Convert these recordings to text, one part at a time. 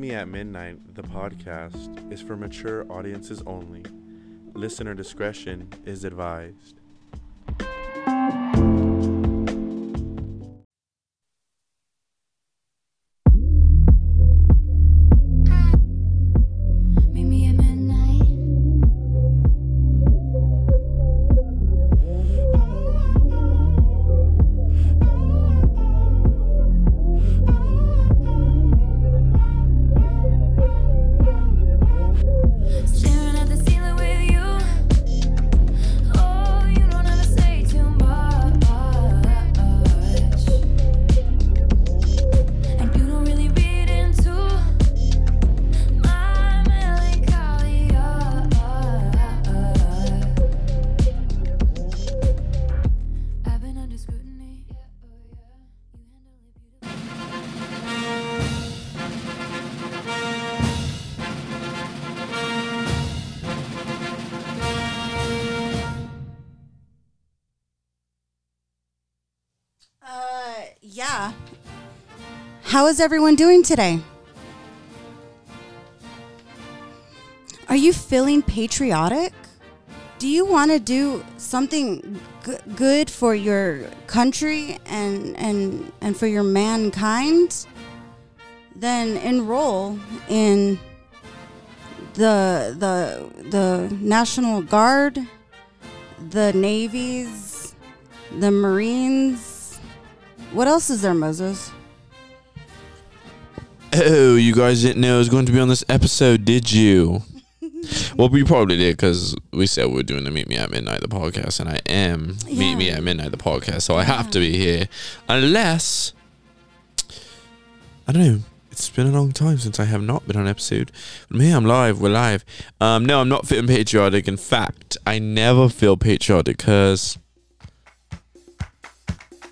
Me at Midnight, the podcast, is for mature audiences only. Listener discretion is advised. Is everyone doing today? Are you feeling patriotic? Do you want to do something g- good for your country and and and for your mankind? Then enroll in the the the National Guard, the navies, the Marines. What else is there, Moses? Oh, you guys didn't know I was going to be on this episode, did you? well, we probably did because we said we were doing the Meet Me at Midnight, the podcast, and I am Meet Me at Midnight, the podcast, so I have to be here. Unless, I don't know, it's been a long time since I have not been on episode. But me, I'm live, we're live. Um, no, I'm not feeling patriotic. In fact, I never feel patriotic because.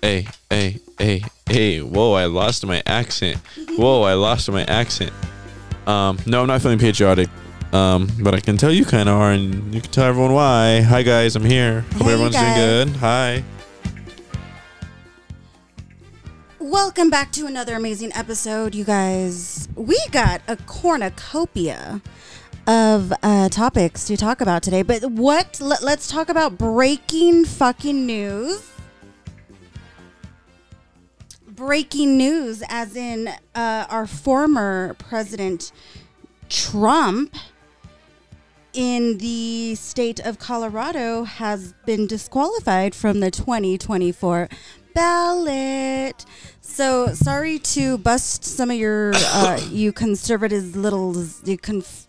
Hey, hey, hey, hey, whoa, I lost my accent. Whoa, I lost my accent. Um, no, I'm not feeling patriotic. Um, but I can tell you kind of are, and you can tell everyone why. Hi, guys, I'm here. Hope Hey, everyone's doing good. Hi. Welcome back to another amazing episode, you guys. We got a cornucopia of uh, topics to talk about today, but what? Let, let's talk about breaking fucking news. Breaking news, as in uh, our former president Trump in the state of Colorado has been disqualified from the 2024 ballot. So sorry to bust some of your uh, you conservatives little you conf-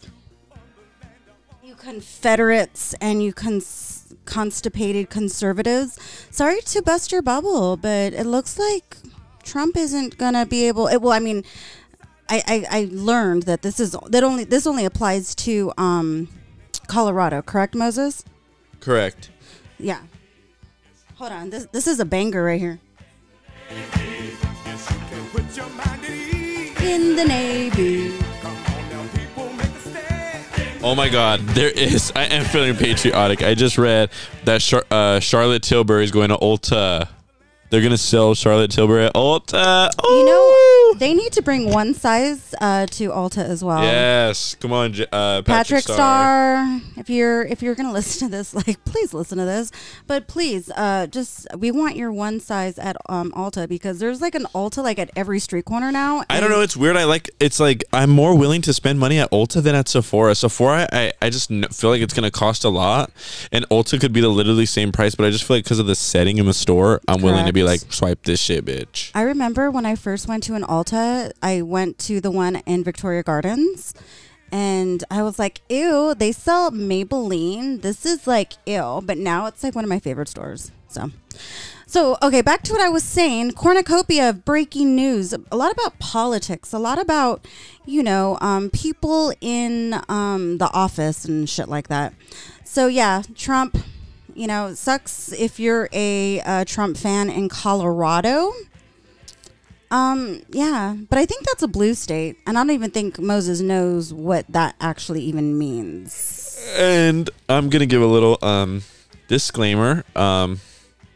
you Confederates and you cons- constipated conservatives. Sorry to bust your bubble, but it looks like Trump isn't gonna be able. It, well, I mean, I, I I learned that this is that only this only applies to um Colorado, correct, Moses? Correct. Yeah. Hold on. This this is a banger right here. In the Navy. Oh my God, there is. I am feeling patriotic. I just read that Char- uh, Charlotte Tilbury is going to Ulta. They're gonna sell Charlotte Tilbury at Ulta. You know, they need to bring one size uh, to Alta as well. Yes, come on, uh, Patrick, Patrick Starrr. Starrr, if you're if you're gonna listen to this, like please listen to this. But please, uh, just we want your one size at um Alta because there's like an Alta like at every street corner now. I don't know. It's weird. I like. It's like I'm more willing to spend money at Ulta than at Sephora. Sephora, I, I just feel like it's gonna cost a lot, and Ulta could be the literally same price. But I just feel like because of the setting in the store, I'm willing to be like, swipe this shit, bitch. I remember when I first went to an Alta, I went to the one in Victoria Gardens and I was like, ew, they sell Maybelline. This is like ew. But now it's like one of my favorite stores. So so okay, back to what I was saying. Cornucopia of breaking news. A lot about politics, a lot about, you know, um, people in um, the office and shit like that. So yeah, Trump you know, sucks if you're a, uh Trump fan in Colorado. Um, yeah, but I think that's a blue state, and I don't even think Moses knows what that actually even means. And I'm gonna give a little um disclaimer. Um,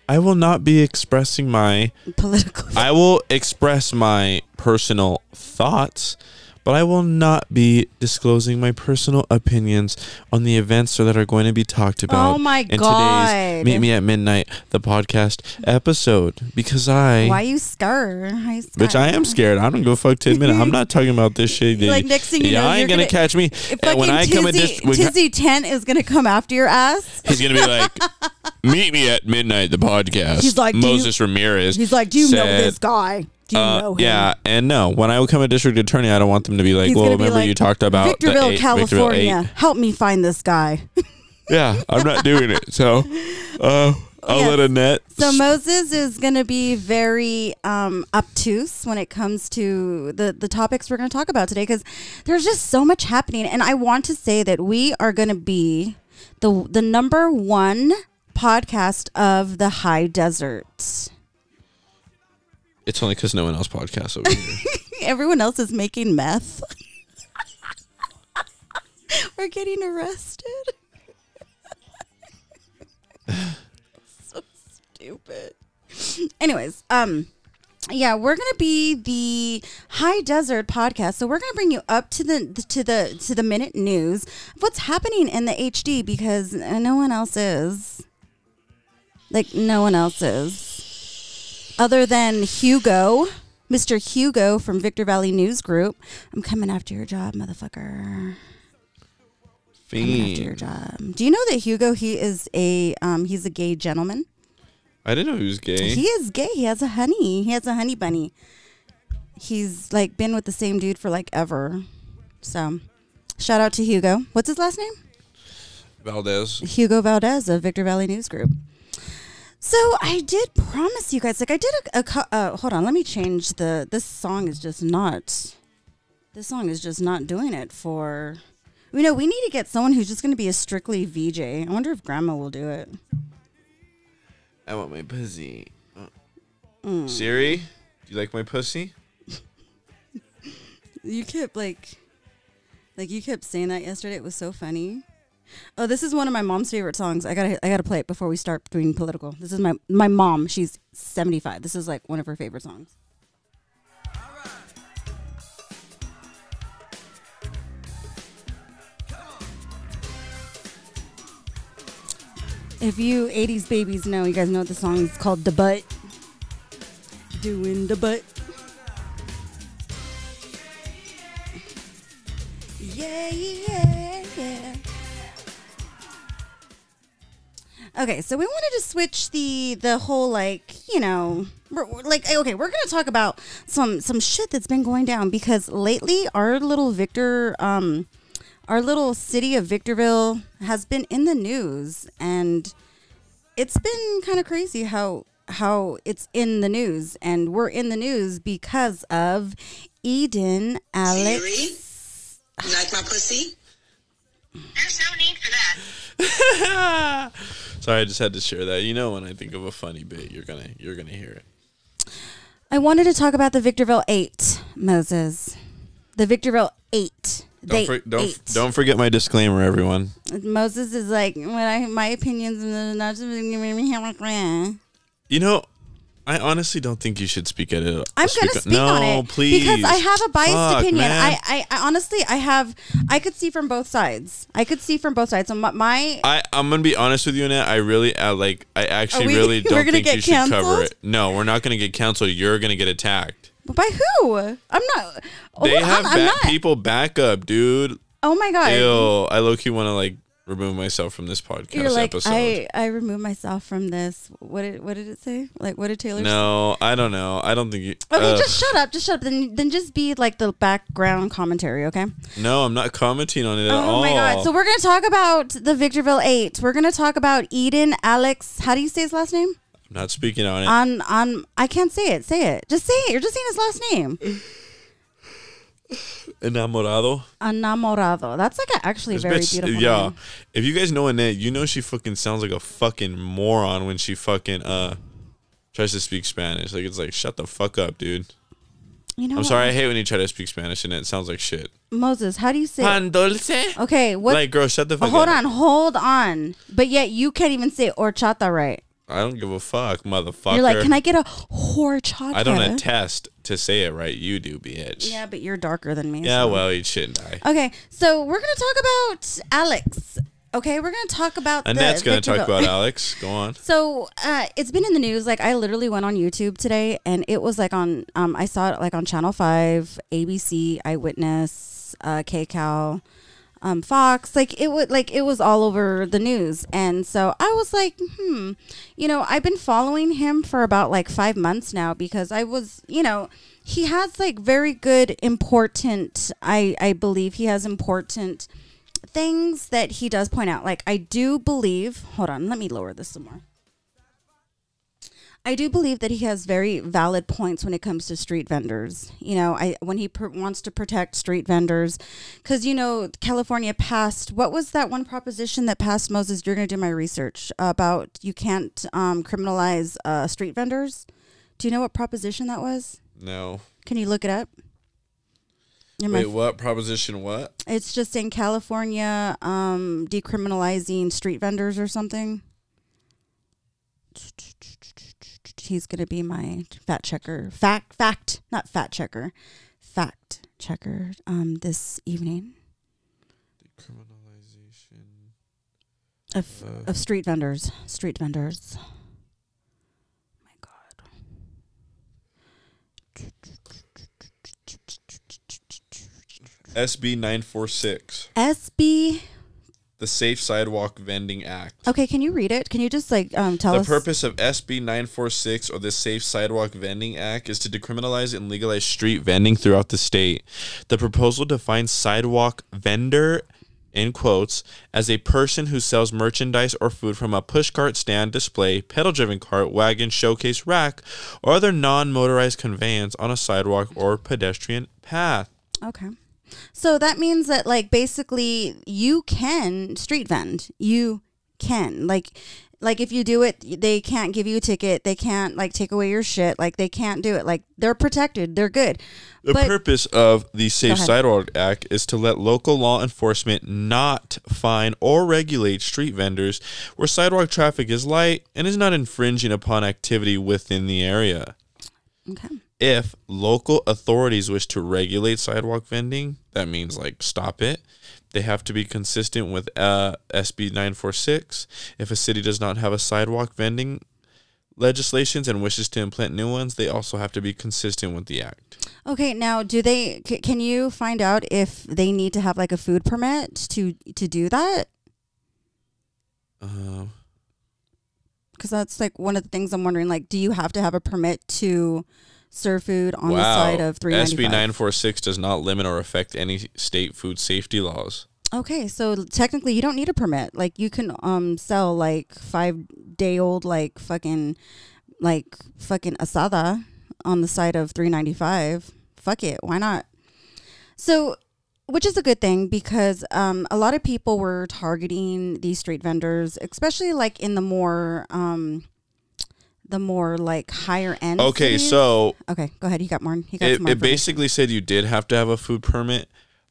I will not be expressing my Political. I will express my personal thoughts, but I will not be disclosing my personal opinions on the events that are going to be talked oh about Oh my in God. today's Meet Me at Midnight, the podcast episode, because I. Why you scared? You Bitch, I am scared. I don't go fuck ten minutes. I'm not talking about this shit. Like, next thing you yeah, know, I ain't gonna, gonna- catch me. If And when I fucking come in Tizzy, this, Tizzy Tent is gonna come after your ass. he's gonna be like, "Meet me at midnight." The podcast. He's like, do you- Moses Ramirez. He's like, do you know this guy? Do you uh, know him? Yeah, and no. When I become a district attorney, I don't want them to be like, He's "Well, be remember like, you talked about the Victorville, eight- Victorville California. eight." Help me find this guy. Yeah, I'm not doing it. So, uh, I'll Yes. let Annette. So Moses is going to be very um, obtuse when it comes to the the topics we're going to talk about today because there's just so much happening, and I want to say that we are going to be the the number one podcast of the high desert. It's only because no one else podcasts over here. Everyone else is making meth. we're getting arrested. so stupid. Anyways, um yeah, we're gonna be the High Desert podcast. So we're gonna bring you up to the to the to the minute news of what's happening in the HD because no one else is. Like no one else is. Other than Hugo, Mr. Hugo from Victor Valley News Group. I'm coming after your job, motherfucker. Coming after your Fiend. job. Do you know that Hugo he is a um he's a gay gentleman? I didn't know he was gay. He is gay. He has a honey. He has a honey bunny. He's like been with the same dude for like ever. So, shout out to Hugo. What's his last name? Valdez. Hugo Valdez of Victor Valley News Group. So I did promise you guys, like I did a, a uh, hold on, let me change the. This song is just not. This song is just not doing it for. You know, we need to get someone who's just going to be a strictly VJ. I wonder if Grandma will do it. I want my pussy. Mm. Siri, do you like my pussy? You kept like, like you kept saying that yesterday. It was so funny. Oh, this is one of my mom's favorite songs. I gotta, I gotta play it before we start doing political. This is my my mom. She's seventy five. This is like one of her favorite songs. If you '80s babies know, you guys know the song is called "The Butt." Doing the butt. Yeah, yeah, yeah. Okay, so we wanted to switch the the whole like you know we're, we're like okay we're gonna talk about some some shit that's been going down because lately our little Victor um our little city of Victorville has been in the news and it's been kind of crazy how how it's in the news and we're in the news because of Edin Alex. Siri? You like my pussy? There's no need for that. Sorry, I just had to share that. You know, when I think of a funny bit, you're gonna you're gonna hear it. I wanted to talk about the Victorville Eight, Moses. The Victorville Eight. Don't for, don't ate. don't forget my disclaimer, everyone. Moses is like, when I my opinions are not to me hammer grand." You know, I honestly don't think you should speak at it. I'm gonna speak no, on it please, because I have a biased Fuck, opinion. I, I, I honestly, I have, I could see from both sides. I could see from both sides. So my, my I, I'm gonna be honest with you, Annette. I really, uh, like, I actually we- really don't think you should cover it. No, we're not gonna get canceled. You're gonna get attacked. by who? I'm not. Oh, They I'm, have I'm ba- not. people back up, dude. Oh my god. Ew, I low key want to like remove myself from this podcast You're like episode. I, I remove myself from this. What did what did it say? Like what did Taylor say? no, I don't know. I don't think you. Okay, Ugh. just shut up. Just shut up. Then then just be like the background commentary, okay? no, I'm not commenting on it at Oh all. my god. So we're gonna talk about the Victorville Eight. We're gonna talk about Edin Alex. How do you say his last name? I'm not speaking on it. On on I can't say it. Say it. Just say it. You're just saying his last name. Enamorado. Enamorado. That's like a actually This very bitch- beautiful yeah. name. If you guys know Annette, you know she fucking sounds like a fucking moron when she fucking uh tries to speak Spanish. Like it's like shut the fuck up, dude. You know I'm what? sorry, I hate when you try to speak Spanish and it sounds like shit. Moses, how do you say Pan dulce? Okay, what Like girl, shut the fuck hold up. on, hold on. But yet you can't even say horchata right. I don't give a fuck, motherfucker. You're like, can I get a horchata? I don't attest. to say it right. You do, bitch. Yeah, but you're darker than me. Yeah, so- well, you shouldn't die. Okay, so we're gonna talk about Alex. Okay, we're gonna talk about. Annette's the going to talk about Alex. Go on. So uh, it's been in the news. Like I literally went on YouTube today, and it was like on. Um, I saw it like on Channel Five, ABC, Eyewitness, uh, KCAL, um, Fox. Like it would like it was all over the news, and so I was like, hmm, you know, I've been following him for about like five months now because I was, you know, he has like very good, important. I I believe he has important things that he does point out. Like I do believe. Hold on, let me lower this some more. I do believe that he has very valid points when it comes to street vendors. You know, I when he pr- wants to protect street vendors, because you know California passed what was that one proposition that passed Moses? You're going to do my research about you can't um, criminalize uh, street vendors. Do you know what proposition that was? No. Can you look it up? You're Wait, what? Proposition what? it's just in California, um, decriminalizing street vendors or something. He's gonna be my fact checker. Fact, fact, not fact checker, fact checker. Um, this evening Criminalization. of Uh. of street vendors, street vendors. my God. SB 946. SB. The Safe Sidewalk Vending Act. Okay, can you read it? Can you just like um tell The us? The purpose of SB 946 or the Safe Sidewalk Vending Act is to decriminalize and legalize street vending throughout the state. The proposal defines sidewalk vendor in quotes as a person who sells merchandise or food from a pushcart stand display, pedal driven cart, wagon, showcase rack, or other non motorized conveyance on a sidewalk or pedestrian path. Okay. So that means that like basically you can street vend. You can. Like like if you do it, they can't give you a ticket. They can't like take away your shit. Like they can't do it. Like they're protected. They're good. The But- purpose of the Safe. Sidewalk Act is to let local law enforcement not fine or regulate street vendors where sidewalk traffic is light and is not infringing upon activity within the area. Okay. If local authorities wish to regulate sidewalk vending, that means like stop it. They have to be consistent with uh, SB 946. If a city does not have a sidewalk vending legislations and wishes to implant new ones, they also have to be consistent with the act. Okay. Now, do they? C- can you find out if they need to have like a food permit to to do that? Uh, Because that's like one of the things I'm wondering. Like, do you have to have a permit to serve food on the side of three ninety SB 946 does not limit or affect any state food safety laws. Okay, so technically you don't need a permit. Like you can um sell like five day old like fucking like fucking asada on the side of 395. Fuck it, why not? So which is a good thing because um, a lot of people were targeting these street vendors, especially like in the more um, the more like higher end. Okay, cities. so okay, go ahead. You got more. You got it, it basically said you did have to have a food permit,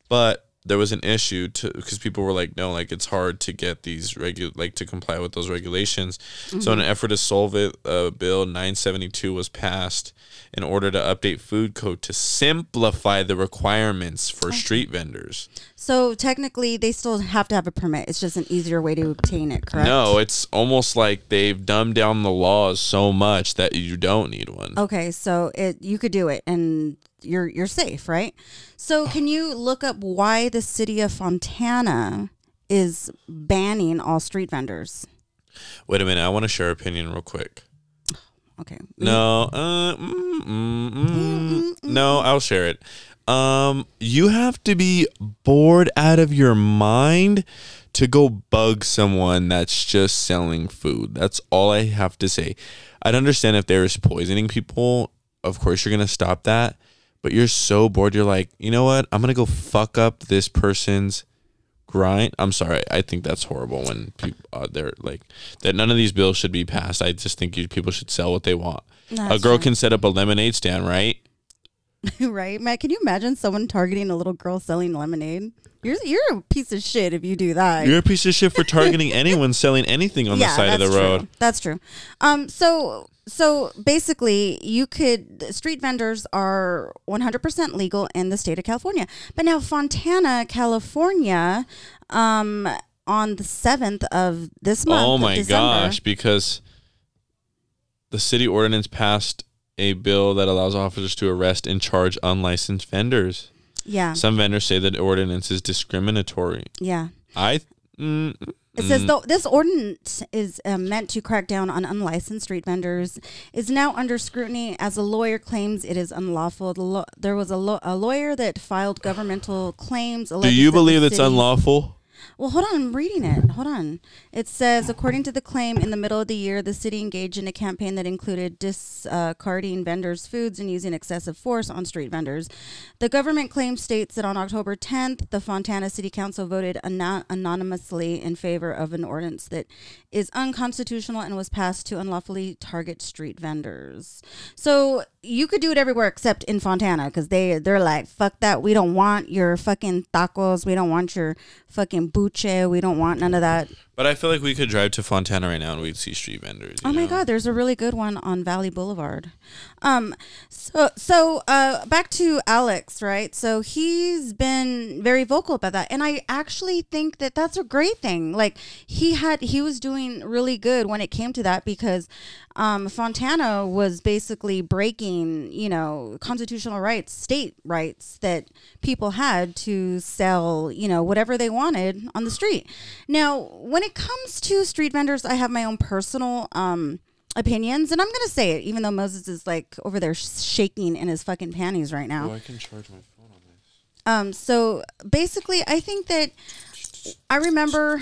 but there was an issue to because people were like, no, like it's hard to get these regu- like to comply with those regulations. So Mm-hmm. in an effort to solve it, uh, Bill 972 was passed in order to update food code to simplify the requirements for street vendors. So technically, they still have to have a permit. It's just an easier way to obtain it. Correct. No, it's almost like they've dumbed down the laws so much that you don't need one. Okay, so it you could do it and you're you're safe, right? So can you look up why the city of Fontana is banning all street vendors? Wait a minute, I want to share opinion real quick. Okay. No, uh, mm, mm, mm, no, I'll share it. Um, you have to be bored out of your mind to go bug someone that's just selling food. That's all I have to say. I'd understand if there is poisoning people. Of course, you're gonna stop that. But you're so bored. You're like, you know what? I'm gonna go fuck up this person's grind. I'm sorry. I think that's horrible when people uh, they're like that. None of these bills should be passed. I just think you, people should sell what they want. a girl true. can set up a lemonade stand, right? right, Matt? Can you imagine someone targeting a little girl selling lemonade? You're you're a piece of shit if you do that. You're a piece of shit for targeting anyone selling anything on the side of the that's road. True. That's true. Um, so so basically, you could street vendors are 100% legal in the state of California. But now Fontana, California, um, on the 7th of this month. oh my December- gosh, because the city ordinance passed a bill that allows officers to arrest and charge unlicensed vendors. Yeah, Some vendors say that ordinance is discriminatory. yeah. I mm, It says though this ordinance is uh, meant to crack down on unlicensed street vendors is now under scrutiny as a lawyer claims it is unlawful. The lo- there was a, lo- a lawyer that filed governmental claims. do you believe it's unlawful? Well, hold on, I'm reading it. Hold on. It says, according to the claim, in the middle of the year, the city engaged in a campaign that included discarding vendors' foods and using excessive force on street vendors. The government claim states that on October 10th, the Fontana City Council voted ano- anonymously in favor of an ordinance that is unconstitutional and was passed to unlawfully target street vendors. So you could do it everywhere except in Fontana because they they're like fuck that. We don't want your fucking tacos. We don't want your fucking buche. We don't want none of that. But I feel like we could drive to Fontana right now and we'd see street vendors. Oh my know? god, there's a really good one on Valley Boulevard. Um so so uh back to Alex, right? So he's been very vocal about that and I actually think that that's a great thing. Like he had he was doing really good when it came to that because um Fontana was basically breaking, you know, constitutional rights, state rights that people had to sell, you know, whatever they wanted on the street. Now, when it comes to street vendors, I have my own personal um opinions and I'm going to say it even though Moses is like over there shaking in his fucking panties right now. Oh, I can charge my phone on this. Um, so basically, I think that I remember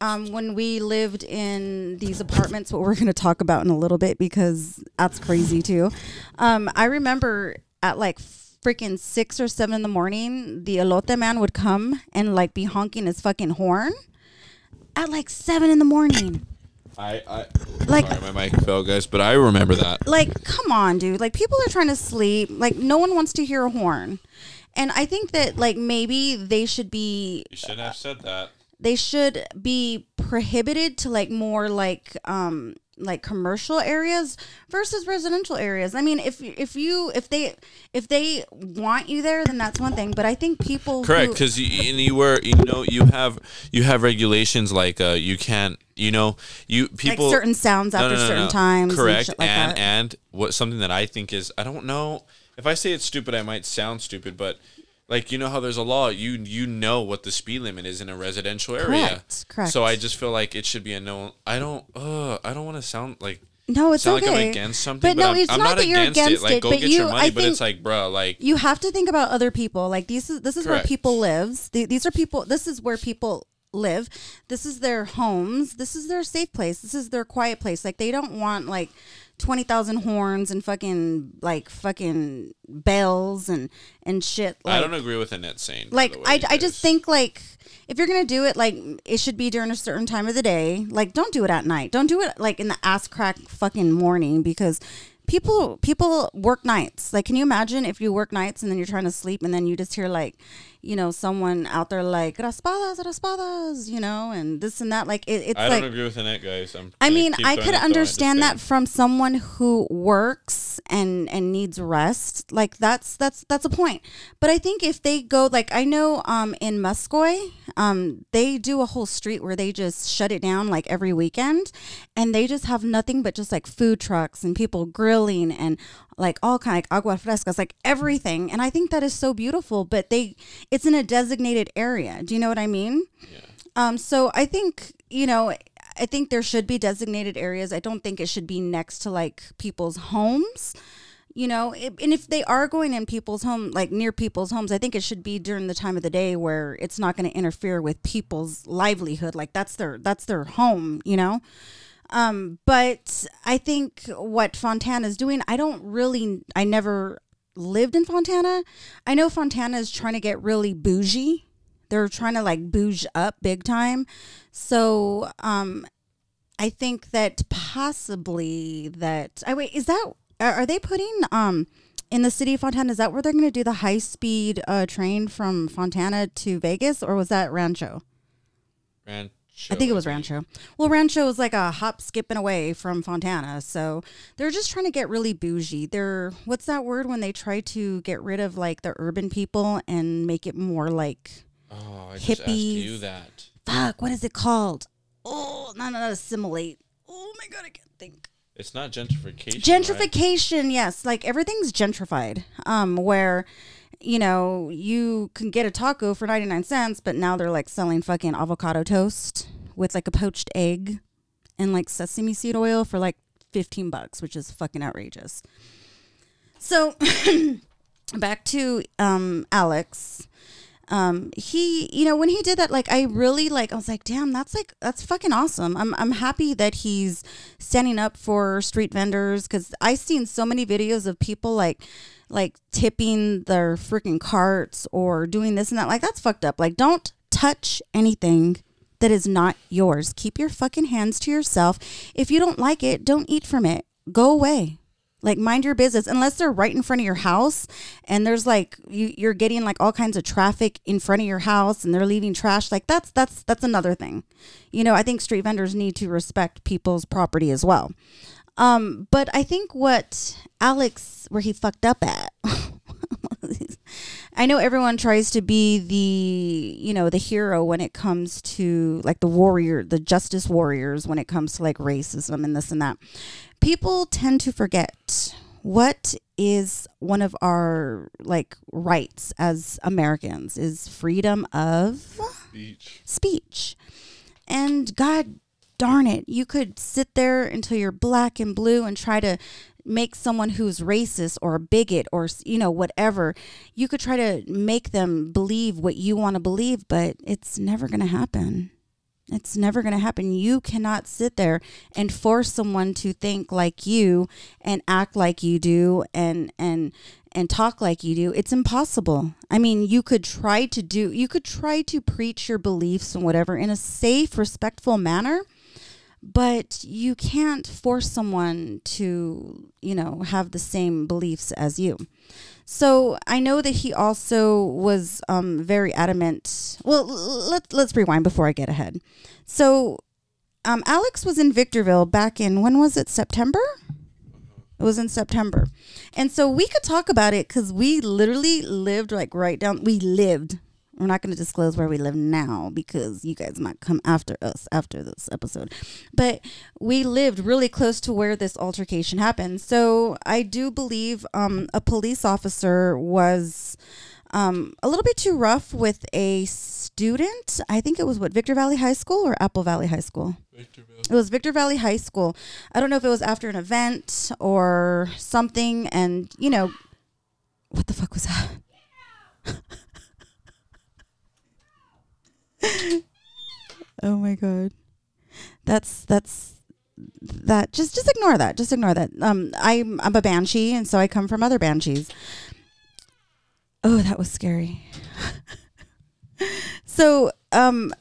um, when we lived in these apartments, what we're going to talk about in a little bit because that's crazy too. Um, I remember at like freaking six or seven in the morning, the elote man would come and like be honking his fucking horn at like seven in the morning. I, I Like- sorry, my mic fell, guys, but I remember that. like come on dude like people are trying to sleep like no one wants to hear a horn and i think that like maybe they should be You shouldn't have said that. they should be prohibited to like more like um like commercial areas versus residential areas. I mean, if if you if they if they want you there, then that's one thing. But I think people Correct, because you, and you were, you know, you have you have regulations like uh, you can't, you know, you people like certain sounds after no, no, certain no. times. Correct, shit like and and what something that I think is I don't know if I say it's stupid, I might sound stupid, but like you know how there's a law, you you know what the speed limit is in a residential area. Correct, correct. So I just feel like it should be a no. I don't. Uh, I don't want to sound like. no, it's sound okay. like I'm against something, but but, no, I'm, it's I'm not, that you're against, against it. Like, go but get you, your money, I but it's like, bruh, like you have to think about other people. Like these is this is where people lives. Th- These are people. This is where people live. This is their homes. This is their safe place. This is their quiet place. Like they don't want like twenty thousand horns and fucking like fucking bells and and shit. Like, I don't agree with Annette saying. like way, I, I just think like if you're gonna do it like it should be during a certain time of the day like don't do it at night don't do it like in the ass crack fucking morning because people people work nights like can you imagine if you work nights and then you're trying to sleep and then you just hear like you know someone out there like raspadas raspadas you know and this and that like it, it's I like don't agree with Annette, guys. I'm I mean, I could understand that from someone who works and and needs rest. Like that's that's that's a point. But I think if they go like I know um in Muscoy, um they do a whole street where they just shut it down like every weekend and they just have nothing but just like food trucks and people grilling and like all kind like agua frescas, like everything. And I think that is so beautiful, but they it's in a designated area. Do you know what I mean? Yeah. Um, so I think, you know, I think there should be designated areas. I don't think it should be next to like people's homes. You know, it, and if they are going in people's home, like near people's homes, I think it should be during the time of the day where it's not going to interfere with people's livelihood. Like that's their that's their home, you know. Um, but I think what Fontana is doing, I don't really, I never lived in Fontana. I know Fontana is trying to get really bougie. They're trying to like bouge up big time. So, um, I think that possibly that I wait is that are, they putting um in the city of Fontana is that where they're going to do the high speed uh, train from Fontana to Vegas or was that Rancho? I think it was Rancho. Well, Rancho is like a hop skipping away from Fontana, so they're just trying to get really bougie. They're what's that word when they try to get rid of like the urban people and make it more like Oh, I just asked you that. fuck. What is it called? Oh, not not assimilate. Oh my god, I can't think. It's not gentrification. right? gentrification yes like everything's gentrified um where you know you can get a taco for 99 cents but now they're like selling fucking avocado toast with like a poached egg and like sesame seed oil for like 15 bucks which is fucking outrageous. So back to um alex. Um he you know when he did that like i really like i was like damn that's like that's fucking awesome. I'm i'm happy that he's standing up for street vendors cuz I've seen so many videos of people like like tipping their freaking carts or doing this and that like that's fucked up. Like don't touch anything that is not yours. Keep your fucking hands to yourself. If you don't like it don't eat from it. Go away. Like mind your business. Unless they're right in front of your house and there's like you, you're getting like all kinds of traffic in front of your house and they're leaving trash like that's that's that's another thing. You know i think street vendors need to respect people's property as well um but i think what alex where he fucked up at I know everyone tries to be the, you know, the hero when it comes to like the warrior, the justice warriors when it comes to like racism and this and that. People tend to forget what is one of our like rights as Americans is freedom of Beach. speech. And God darn it, you could sit there until you're black and blue and try to make someone who's racist or a bigot or you know whatever. You could try to make them believe what you want to believe but it's never going to happen. It's never going to happen. You cannot sit there and force someone to think like you and act like you do and and and talk like you do. It's impossible. I mean you could try to do you could try to preach your beliefs and whatever in a safe respectful manner but you can't force someone to you know have the same beliefs as you. So i know that he also was um, very adamant. Well let, let's rewind before i get ahead. So um, alex was in victorville back in when was it? September? It was in september. And so we could talk about it because we literally lived like right down we lived we're not going to disclose where we live now because you guys might come after us after this episode. But we lived really close to where this altercation happened. So I do believe um, a police officer was um, a little bit too rough with a student. I think it was what, Victor Valley High School or Apple Valley High School? It was Victor Valley High School. I don't know if it was after an event or something. And, you know, what the fuck was that? oh my god. That's that's that just just ignore that. Just ignore that. Um I'm I'm a banshee and so I come from other banshees. Oh, that was scary. so, um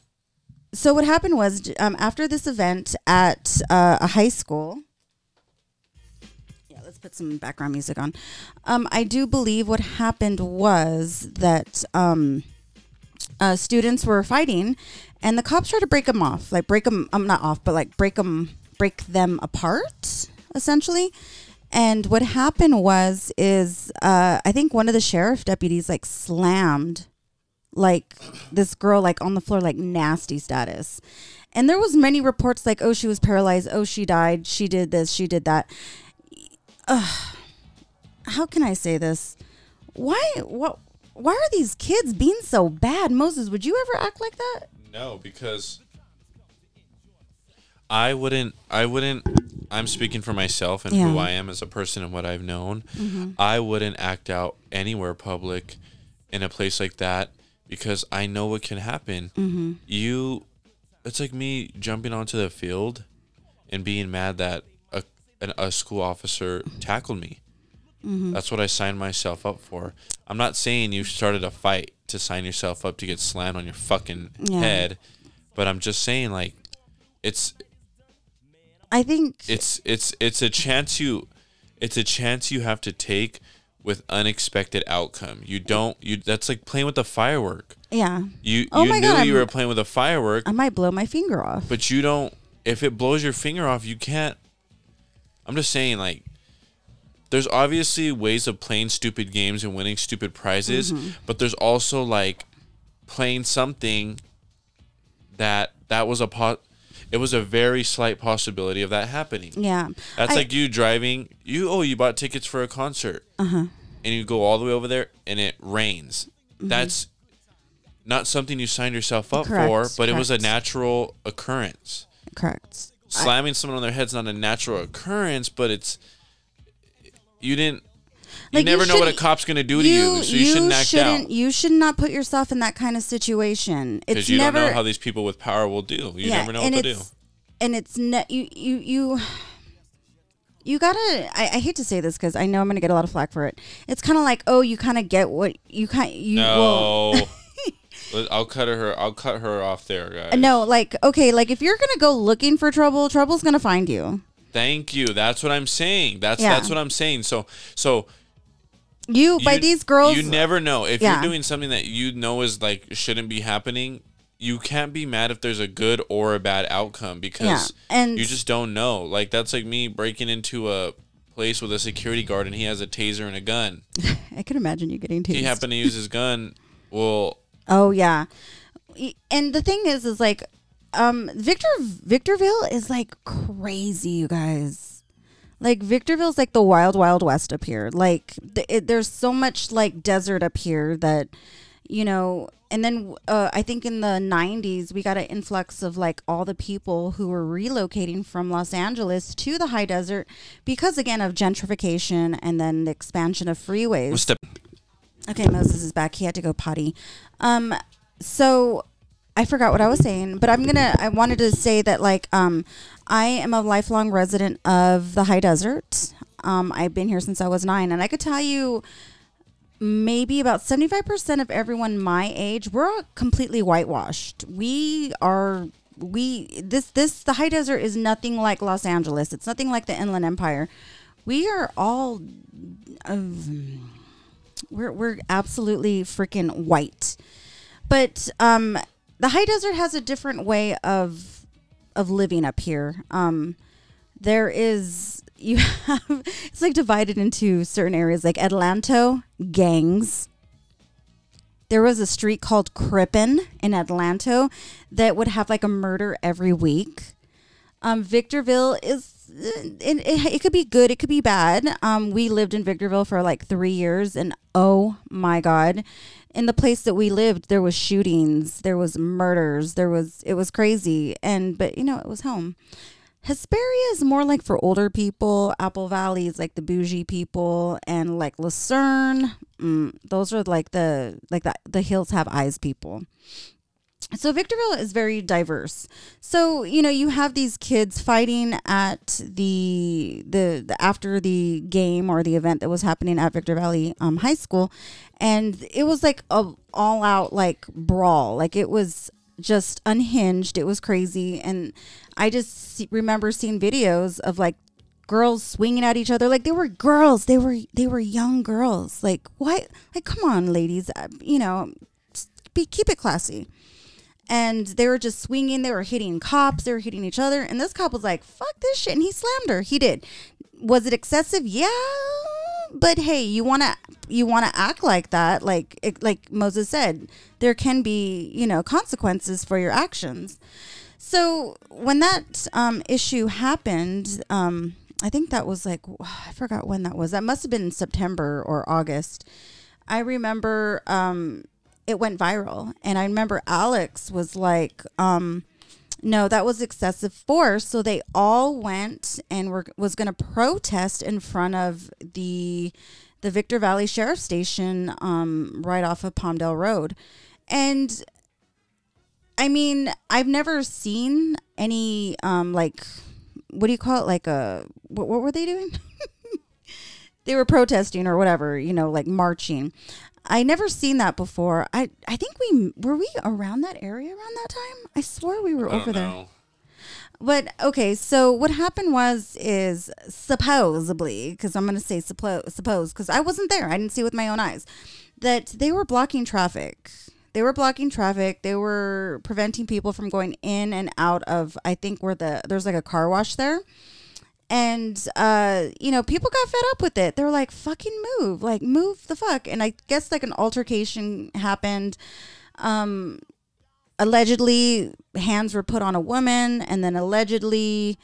so what happened was um after this event at uh, a high school yeah, let's put some background music on. Um, I do believe what happened was that um, uh, students were fighting, and the cops tried to break them off, like break them, um, not off, but like break them, break them apart, essentially. And what happened was, is uh, I think one of the sheriff deputies like slammed, like this girl like on the floor, like nasty status. And there was many reports like, oh, she was paralyzed, oh, she died, she did this, she did that. Ugh. How can I say this? Why? What? Why are these kids being so bad? Moses, would you ever act like that? No, because I wouldn't. I wouldn't. I'm speaking for myself and who Yeah. Mm-hmm. I am as a person and what I've known. I wouldn't act out anywhere public in a place like that because I know what can happen. Mm-hmm. You, it's like me jumping onto the field and being mad that a an, a school officer tackled me. Mm-hmm. That's what I signed myself up for. I'm not saying you started a fight to sign yourself up to get slammed on your fucking Yeah. head, but I'm just saying like it's I think it's it's it's a chance you it's a chance you have to take with unexpected outcome. You don't you that's like playing with a firework. Yeah. You Oh you my knew God, you were playing with a firework, I might blow my finger off. but you don't if it blows your finger off, you can't I'm just saying like there's obviously ways of playing stupid games and winning stupid prizes, Mm-hmm. but there's also like playing something that that was a po- it was a very slight possibility of that happening. Yeah. That's I- like you driving. You oh, you bought tickets for a concert, uh-huh. and you go all the way over there, and it rains. Mm-hmm. That's not something you signed yourself up Correct, for, but it was a natural occurrence. correct. Slamming someone on their head's not a natural occurrence, but it's you didn't. You Like, you never know what a cop's gonna do to you, so you, shouldn't act shouldn't out you should not put yourself in that kind of situation. It's because you never don't know how these people with power will do. You never know what to do. And it's ne- you you you you gotta. I, I hate to say this because I know I'm gonna get a lot of flack for it. It's kind of like oh, you kind of get what you kind you No, I'll cut her. I'll cut her off there, guys. no like okay like if you're gonna go looking for trouble, trouble's gonna find you. Thank you. That's what I'm saying. That's Yeah. that's what I'm saying. So so You, by these girls, You never know if Yeah. you're doing something that you know is like shouldn't be happening. You can't be mad if there's a good or a bad outcome because Yeah, and- you just don't know. Like that's like me breaking into a place with a security guard and he has a taser and a gun. I can imagine you getting tased. He happened to use his gun. Well, Oh yeah, and the thing is, is like, um, Victor Victorville is like crazy, you guys. Like Victorville's like the wild, wild west up here. Like th- it, there's so much like desert up here that, you know. And then uh, I think in the '90s we got an influx of like all the people who were relocating from Los Angeles to the high desert because again of gentrification and then the expansion of freeways. Okay, Moses is back. He had to go potty. Um, so I forgot what I was saying, but I'm gonna. I wanted to say that like um, I am a lifelong resident of the high desert. Um, I've been here since I was nine, and I could tell you maybe about 75% of everyone my age we're completely whitewashed we are we this this the high desert is nothing like los angeles it's nothing like the inland empire we are all um, we're we're absolutely freaking white. But um, the high desert has a different way of of living up here. Um, there is you have it's like divided into certain areas like Adelanto gangs. There was a street called Crippen in Adelanto that would have like a murder every week. Um, Victorville is it, it, it could be good, it could be bad. Um, we lived in Victorville for like three years, and oh my god, in the place that we lived, there was shootings, there was murders, there was it was crazy, and but you know it was home. Hesperia is more like for older people. Apple Valley is like the bougie people, and like Lucerne, mm, those are like the like the the hills have eyes people. So Victorville is very diverse. So you know you have these kids fighting at the the, the after the game or the event that was happening at Victor Valley um, High School, and it was like a all out like brawl. Like it was just unhinged. It was crazy, and I just remember seeing videos of like girls swinging at each other like they were girls. They were they were young girls. Like why? Like come on, ladies. Uh, You know, be keep it classy and they were just swinging. They were hitting cops. They were hitting each other. And this cop was like, "Fuck this shit," and he slammed her. He did. Was it excessive? Yeah, but hey, you wanna you wanna act like that? Like it, like Moses said, there can be you know consequences for your actions. So when that um, issue happened, um, I think that was like I forgot when that was. That must have been September or August. I remember um, it went viral, and I remember Alex was like, um, "No, that was excessive force." So they all went and were was going to protest in front of the the Victor Valley Sheriff Station, um, right off of Palmdale Road, and I mean, I've never seen any um like what do you call it? Like a what, what were they doing? they were protesting or whatever, you know, like marching. I never seen that before. I I think we were we around that area around that time. I swore we were over don't there. But okay, so what happened was is supposedly because I'm going to say suppo- suppose because I wasn't there, I didn't see it with my own eyes that they were blocking traffic. They were blocking traffic. They were preventing people from going in and out of. I think where the there's like a car wash there, and uh, you know people got fed up with it. They were like, "Fucking move! Like move the fuck!" And I guess like an altercation happened. Um, allegedly hands were put on a woman and then allegedly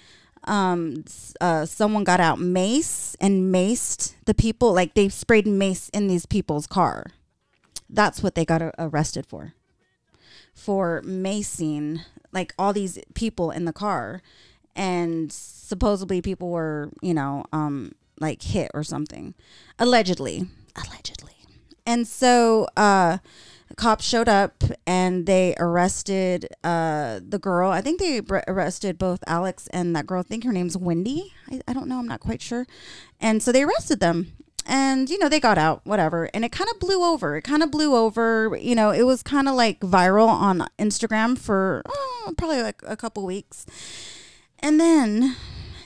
um uh someone got out mace and maced the people like they sprayed mace in these people's car that's what they got a- arrested for for macing like all these people in the car and supposedly people were you know um like hit or something. Allegedly. Allegedly. And so uh cops showed up and they arrested uh the girl. I think they br- arrested both alex and that girl. I think her name's wendy. I, I don't know. I'm not quite sure. And so they arrested them. And you know they got out whatever. And it kind of blew over. It kind of blew over. You know it was kind of like viral on instagram for oh, probably like a couple weeks. And then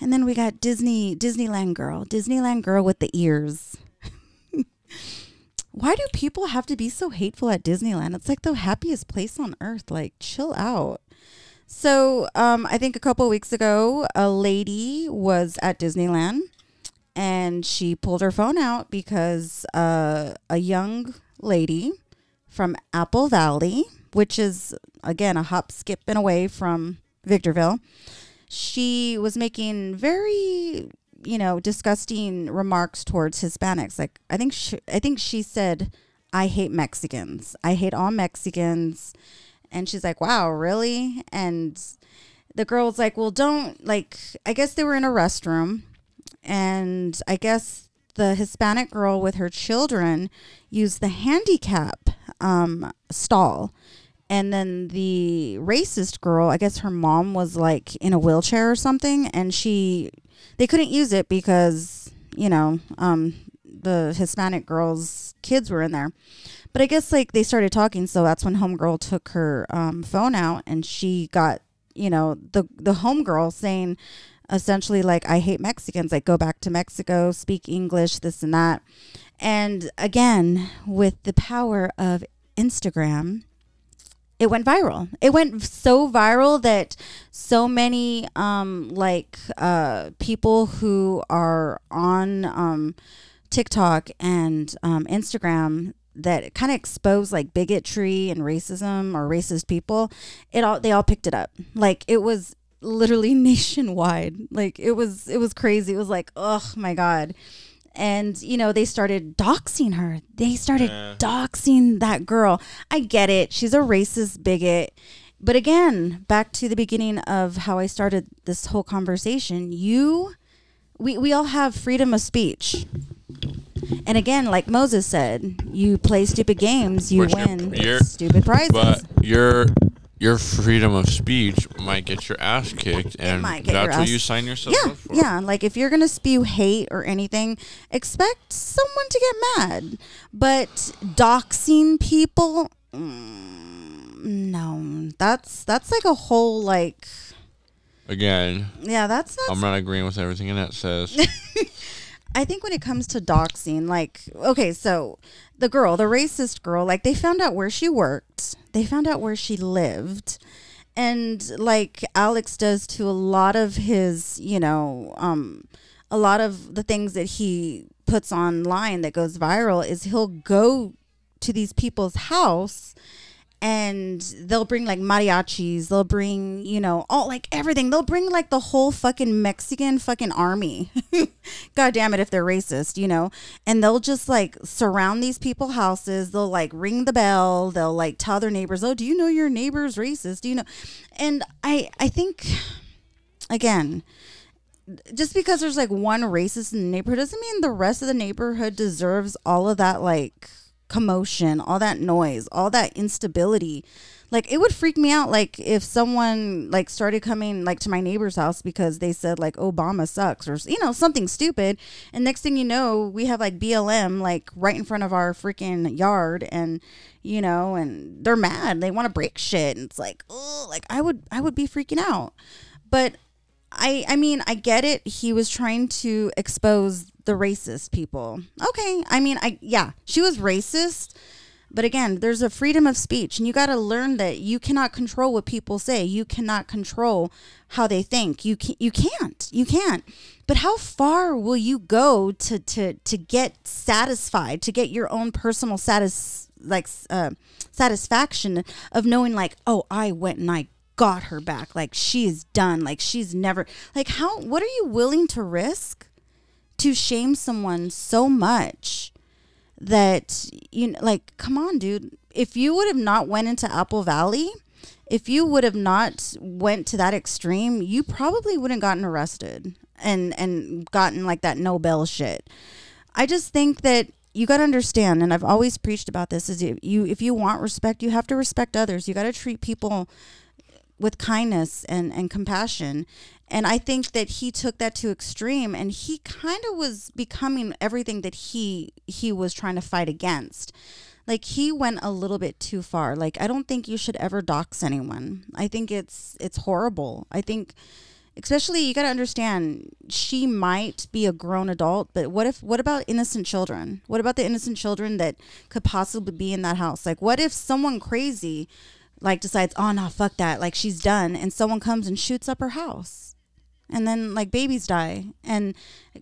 and then we got disney disneyland girl disneyland girl with the ears why do people have to be so hateful at Disneyland? It's like the happiest place on earth. Like, chill out. So, um, I think a couple weeks ago, a lady was at Disneyland and she pulled her phone out because uh, a young lady from Apple Valley, which is, again, a hop, skip, and away from Victorville, she was making very you know disgusting remarks towards hispanics. Like i think she, i think she said i hate mexicans. I hate all mexicans. And she's like wow really? And the girl was like well don't like i guess they were in a restroom. And i guess the hispanic girl with her children used the handicap um, stall and then the racist girl i guess her mom was like in a wheelchair or something and she they couldn't use it because you know um, the hispanic girl's kids were in there. But i guess like they started talking so that's when homegirl took her um, phone out and she got you know the the homegirl saying essentially like i hate mexicans like go back to mexico speak english this and that. And again with the power of instagram it went viral. It went so viral that so many um like uh people who are on um TikTok and um Instagram that kind of expose like bigotry and racism or racist people, it all they all picked it up. Like it was literally nationwide. Like it was it was crazy. It was like, "Oh my god." And you know they started doxing her. They started doxing that girl. I get it. She's a racist bigot. But again back to the beginning of how i started this whole conversation you we, we all have freedom of speech. And again like moses said you play stupid games you you're- win you're- stupid prizes. But your your freedom of speech might get your ass kicked, and that's what you sign yourself yeah up for. yeah like if you're gonna spew hate or anything expect someone to get mad but doxing people mm, no that's that's like a whole like Again, yeah that's not I'm not agreeing with everything in that says. I think when it comes to doxing, like, okay, so the girl, the racist girl, like, they found out where she worked, they found out where she lived. And like Alex does to a lot of his, you know, um, a lot of the things that he puts online that goes viral is he'll go to these people's house and they'll bring like mariachis they'll bring you know all like everything. They'll bring like the whole fucking mexican fucking army. God damn it if they're racist you know? And they'll just like surround these people houses. They'll like ring the bell. They'll like tell their neighbors oh do you know your neighbor's racist? Do you know? And i i think again just because there's like one racist in the neighborhood doesn't mean the rest of the neighborhood deserves all of that like commotion, all that noise, all that instability. Like it would freak me out like if someone like started coming like to my neighbor's house because they said like Obama sucks or you know something stupid and next thing you know we have like BLM like right in front of our freaking yard and you know and they're mad they want to break shit and it's like oh like I would I would be freaking out but I I mean, I get it. He was trying to expose the racist people. Okay. I mean, I yeah, she was racist. But again, there's a freedom of speech and you got to learn that you cannot control what people say. You cannot control how they think. You can, you can't. You can't. But how far will you go to to to get satisfied, to get your own personal satis like uh, satisfaction of knowing like, "Oh, I went and I got her back. Like she is done. Like she's never like how what are you willing to risk to shame someone so much that you know like come on dude. If you would have not went into apple valley if you would have not went to that extreme you probably wouldn't gotten arrested and and gotten like that nobel shit. I just think that you got to understand and i've always preached about this is if you if you want respect you have to respect others. You got to treat people with kindness and, and compassion. And I think that he took that to extreme and he kind of was becoming everything that he he was trying to fight against. Like he went a little bit too far. Like I don't think you should ever dox anyone. I think it's it's horrible. I think especially you got to understand she might be a grown adult but what if what about innocent children what about the innocent children that could possibly be in that house like what if someone crazy like decides, oh no, fuck that, like she's done, and someone comes and shoots up her house, and then like babies die, and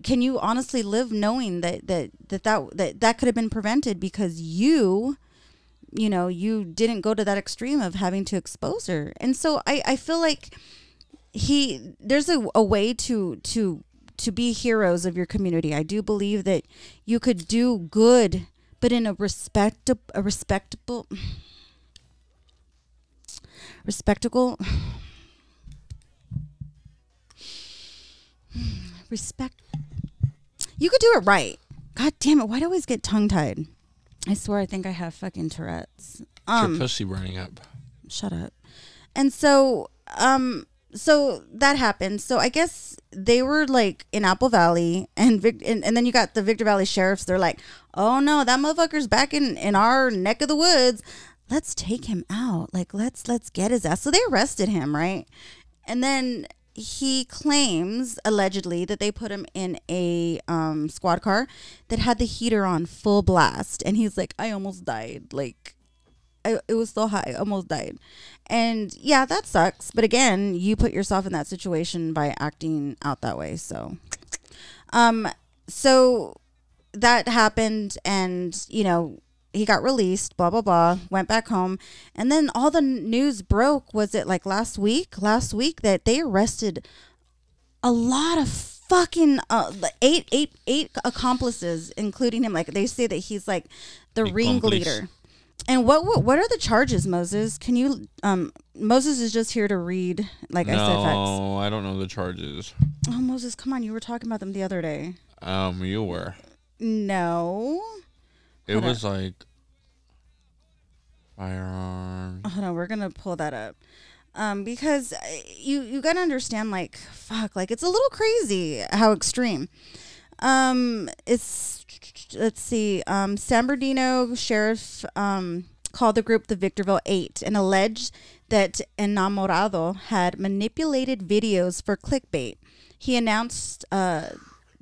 can you honestly live knowing that that that that that, that could have been prevented because you, you know, you didn't go to that extreme of having to expose her, and so I I feel like he there's a, a way to to to be heroes of your community. I do believe that you could do good, but in a respect a respectable respectable respect you could do it right. God damn it why do i always get tongue tied i swear i think i have fucking tourette's. Um your pussy burning up. shut up. And so um so that happened. So i guess they were like in apple valley and Vic- and, and then you got the victor valley sheriffs. They're like oh no that motherfucker's back in in our neck of the woods let's take him out like let's let's get his ass so they arrested him right and then he claims allegedly that they put him in a um, squad car that had the heater on full blast and he's like i almost died like I, it was so high, I almost died. And yeah, that sucks. But again, you put yourself in that situation by acting out that way. So, um, so that happened, and you know, he got released. Blah blah blah. Went back home, and then all the news broke. Was it like last week? Last week that they arrested a lot of fucking uh, eight eight eight accomplices, including him. Like they say that he's like the ringleader. And what, what what are the charges, Moses? Can you um Moses is just here to read like I said facts. no, I don't know the charges. Oh Moses, come on, you were talking about them the other day. Um, you were. No. It Hold was like firearm. Hold on, we're gonna pull that up. Um, because uh, you you gotta understand, like, fuck, like it's a little crazy how extreme. Um, it's let's see. Um, San Bernardino sheriff um called the group the Victorville Eight and alleged that Enamorado had manipulated videos for clickbait. He announced uh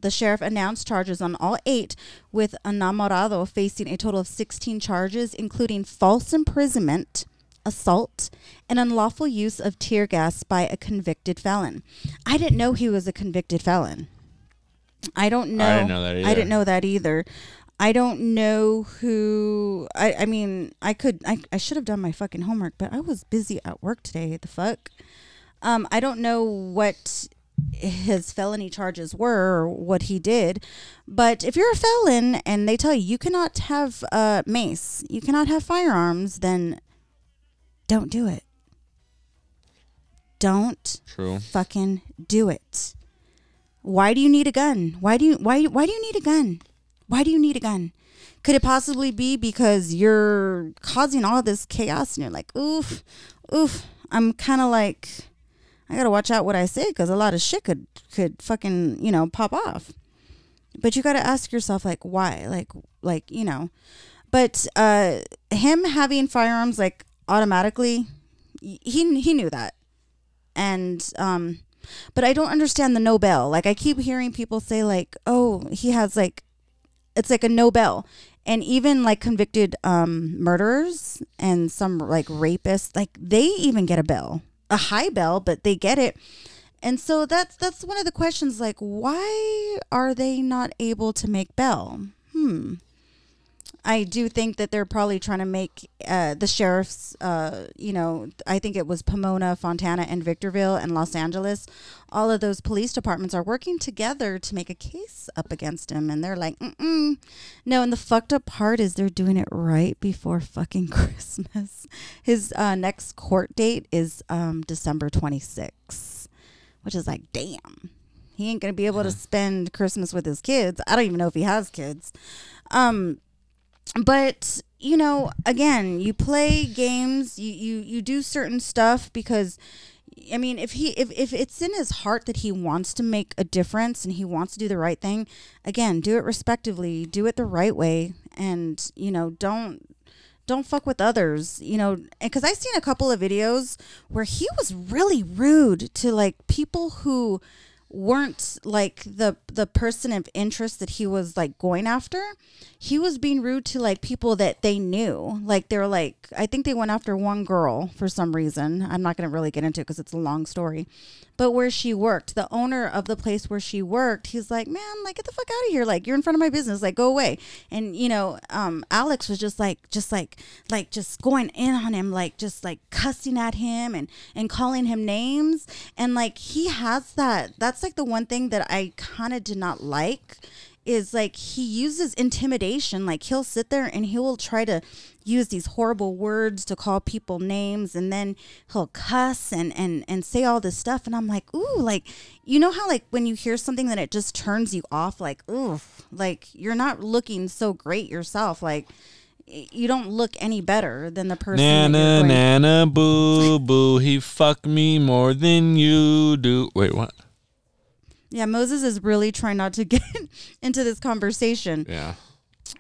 the sheriff announced charges on all eight, with Enamorado facing a total of 16 charges, including false imprisonment, assault, and unlawful use of tear gas by a convicted felon. I didn't know he was a convicted felon. I don't know. I didn't know that either. I didn't know that either. I don't know who. I, I mean, I could. I, I should have done my fucking homework, but I was busy at work today. The fuck. Um, I don't know what his felony charges were or what he did, but if you're a felon and they tell you you cannot have uh, mace, you cannot have firearms, then don't do it. Don't True. fucking do it. Why do you need a gun? Why do you why why do you need a gun? Why do you need a gun? Could it possibly be because you're causing all this chaos and you're like, oof, oof. I'm kind of like, I gotta watch out what I say because a lot of shit could could fucking you know pop off. But you gotta ask yourself like, why? Like, like you know. But uh, him having firearms like automatically, he he knew that, and um, but I don't understand the no bail. Like I keep hearing people say like, "Oh, he has like it's like a no bail." And even like convicted um murderers and some like rapists, like they even get a bail. A high bell, but they get it. And so that's that's one of the questions like why are they not able to make bell? Hmm. I do think that they're probably trying to make uh, the sheriffs, uh, you know, I think it was Pomona, Fontana, and Victorville and Los Angeles. All of those police departments are working together to make a case up against him. And they're like, Mm-mm. no. And the fucked up part is they're doing it right before fucking Christmas. His uh, next court date is um, December 26th, which is like, damn. He ain't going to be able to spend Christmas with his kids. I don't even know if he has kids. Um, but you know again you play games you you you do certain stuff because i mean if he if, if it's in his heart that he wants to make a difference and he wants to do the right thing again do it respectively do it the right way and you know don't don't fuck with others you know because i've seen a couple of videos where he was really rude to like people who weren't like the the person of interest that he was like going after he was being rude to like people that they knew. Like they're like i think they went after one girl for some reason. I'm not going to really get into it because it's a long story. But where she worked the owner of the place where she worked he's like man like get the fuck out of here. Like you're in front of my business. Like go away. And you know um alex was just like just like like just going in on him like just like cussing at him and and calling him names. And like he has that that's like the one thing that i kind of did not like is like he uses intimidation. Like he'll sit there and he will try to use these horrible words to call people names and then he'll cuss and and and say all this stuff and I'm like, "Ooh, like you know how like when you hear something that it just turns you off like, ooh, like you're not looking so great yourself like you don't look any better than the person Nana, nana, boo, boo. He fucked me more than you do. Wait, what? Yeah, Moses is really trying not to get into this conversation. Yeah.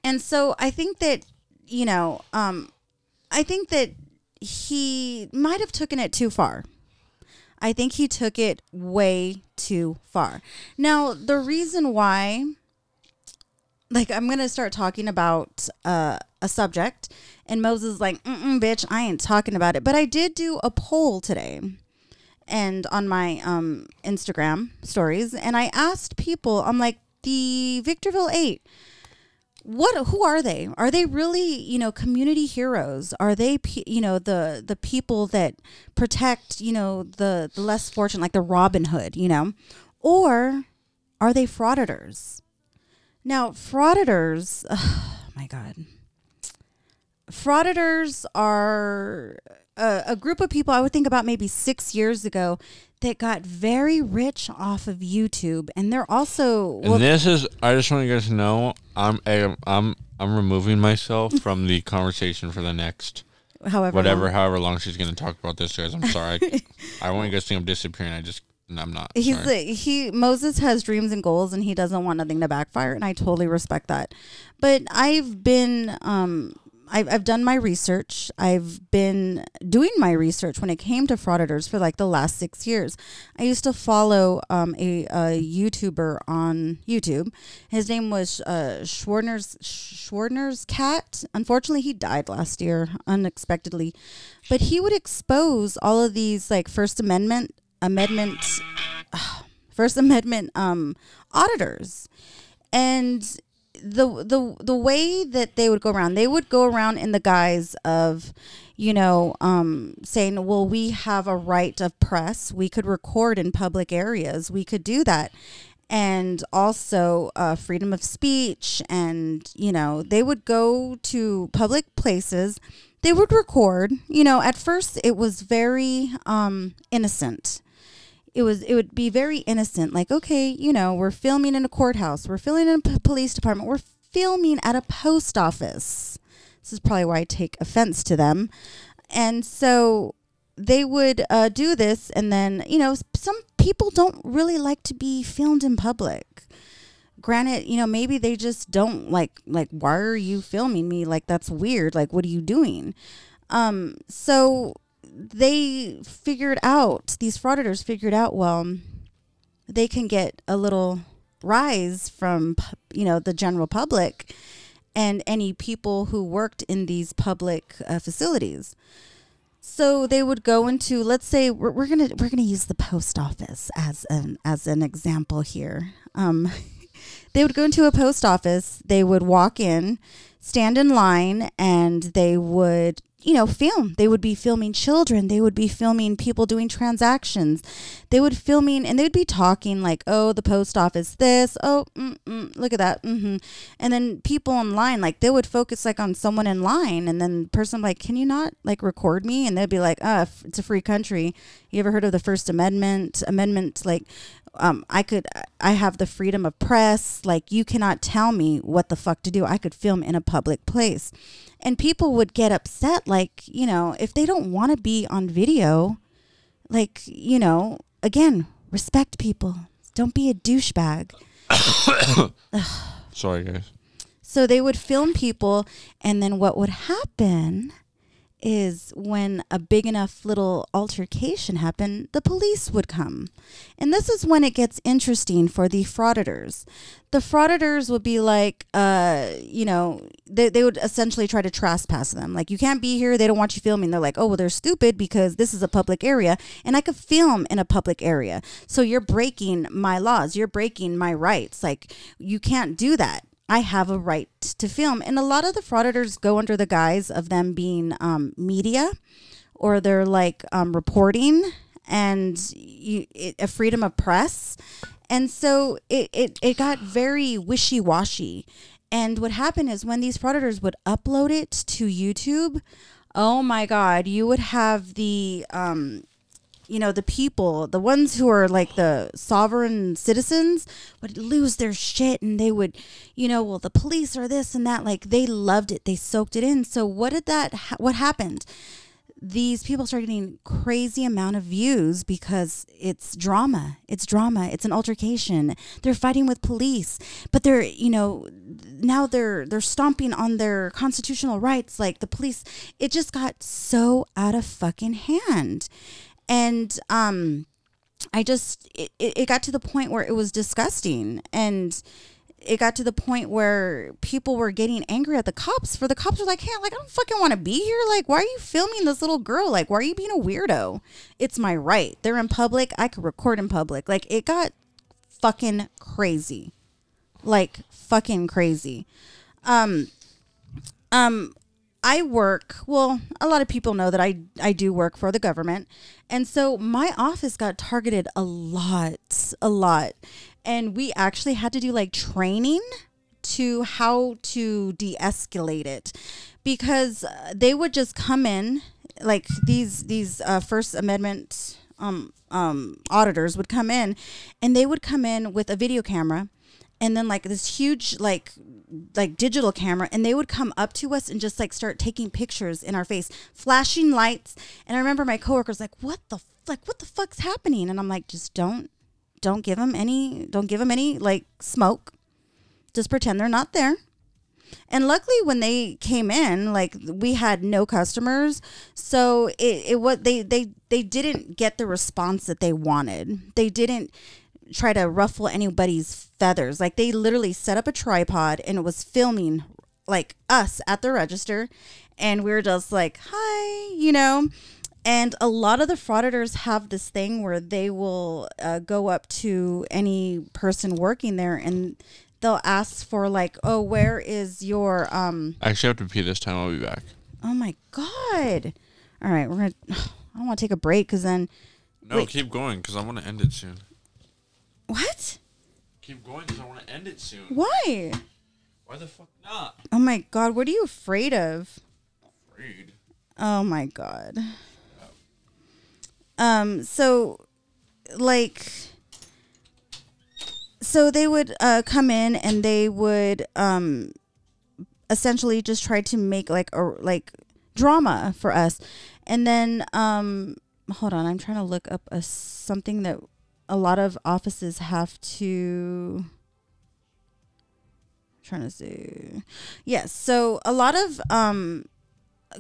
and so I think that you know, um, I think that he might have taken it too far. I think he took it way too far. Now, the reason why, like, I'm gonna start talking about uh, a subject, and Moses is like, "Bitch, I ain't talking about it." But I did do a poll today, and on my um, Instagram stories, and I asked people, I'm like, the Victorville Eight what who are they? Are they really you know community heroes? Are they you know the the people that protect you know the, the less fortunate like the robin hood you know? Or are they frauditors? Now frauditors oh my god. Frauditors are a, a group of people i would think about maybe six years ago that got very rich off of youtube and they're also And this is. I just want you guys to know. I'm. I'm. I'm. I'm removing myself from the conversation for the next however whatever, long. however long she's gonna talk about this, guys. I'm sorry. I, I want you guys to think I'm disappearing. I just. I'm not. He's he Moses has dreams and goals and he doesn't want nothing to backfire and I totally respect that. But I've been um I've, I've done my research. I've been doing my research when it came to frauditors for like the last six years. I used to follow um, a, a YouTuber on YouTube. His name was uh, Schwarner's Schwarner's cat. Unfortunately, he died last year unexpectedly, but he would expose all of these like First Amendment amendment First Amendment um, auditors, and the the the way that they would go around, they would go around in the guise of, you know, um, saying, "Well, we have a right of press. We could record in public areas. We could do that." And also uh, freedom of speech, and you know, they would go to public places. They would record. You know, at first it was very um, innocent it was it would be very innocent like okay you know we're filming in a courthouse we're filming in a p- police department we're filming at a post office. This is probably why i take offense to them. And so they would uh, do this and then you know some people don't really like to be filmed in public. Granted you know maybe they just don't like like why are you filming me? Like that's weird. Like what are you doing? Um so they figured out these frauditors figured out well they can get a little rise from you know the general public and any people who worked in these public uh, facilities. So they would go into, let's say, we're, we're gonna we're gonna use the post office as an as an example here. Um, they would go into a post office. They would walk in, stand in line, and they would you know film. They would be filming children. They would be filming people doing transactions. They would filming and they would be talking like, "Oh, the post office, this. Oh, look at that." hmm And then people in line, like they would focus like on someone in line, and then the person like, "Can you not like record me?" And they'd be like, "Ah, f- it's a free country. You ever heard of the First Amendment? Amendment like." Um, I could, I have the freedom of press. Like, you cannot tell me what the fuck to do. I could film in a public place. And people would get upset, like, you know, if they don't want to be on video, like, you know, again, respect people. Don't be a douchebag. Sorry, guys. So they would film people, and then what would happen is when a big enough little altercation happened, the police would come. And this is when it gets interesting for the frauditors. The frauditors would be like, uh, you know, they, they would essentially try to trespass them. Like, you can't be here. They don't want you filming. They're like, oh, well, they're stupid because this is a public area and I could film in a public area. So you're breaking my laws. You're breaking my rights. Like, you can't do that. I have a right to film. And a lot of the frauditors go under the guise of them being um, media or they're like um, reporting and you, it, a freedom of press. And so it, it, it got very wishy washy. And what happened is when these frauditors would upload it to YouTube, oh my God, you would have the. Um, you know the people the ones who are like the sovereign citizens would lose their shit and they would you know well the police are this and that. Like they loved it. They soaked it in. So what did that ha- what happened? These people started getting crazy amount of views because it's drama. It's drama. It's an altercation. They're fighting with police but they're you know now they're they're stomping on their constitutional rights. Like the police it just got so out of fucking hand and um i just it, it got to the point where it was disgusting. And it got to the point where people were getting angry at the cops for the cops were like hey like i don't fucking want to be here. Like why are you filming this little girl? Like why are you being a weirdo? It's my right. They're in public. I could record in public. Like it got fucking crazy. Like fucking crazy. Um um I work, well, a lot of people know that I I do work for the government. And so my office got targeted a lot, a lot. And we actually had to do like training to how to de-escalate it because uh, they would just come in like these these uh, first amendment um um auditors would come in and they would come in with a video camera and then like this huge like like digital camera and they would come up to us and just like start taking pictures in our face flashing lights. And i remember my coworkers like what the like what the fuck's happening? And i'm like just don't don't give them any don't give them any like smoke. Just pretend they're not there. And luckily when they came in like we had no customers. So it, it what they they they didn't get the response that they wanted. They didn't try to ruffle anybody's feathers. Like they literally set up a tripod and it was filming like us at the register and we were just like, "Hi," you know. And a lot of the frauditors have this thing where they will uh, go up to any person working there and they'll ask for like, "Oh, where is your um I actually have to pee this time. I'll be back. Oh my god. All right, we're going to I don't want to take a break cuz then No, Wait. keep going because I want to end it soon. what? Keep going because I want to end it soon. Why? Why the fuck not? Oh my god, what are you afraid of? Rude. Oh my god. Um so like so they would uh come in and they would um essentially just try to make like a like drama for us. And then um hold on, I'm trying to look up a something that a lot of offices have to trying to see. Yes, so a lot of um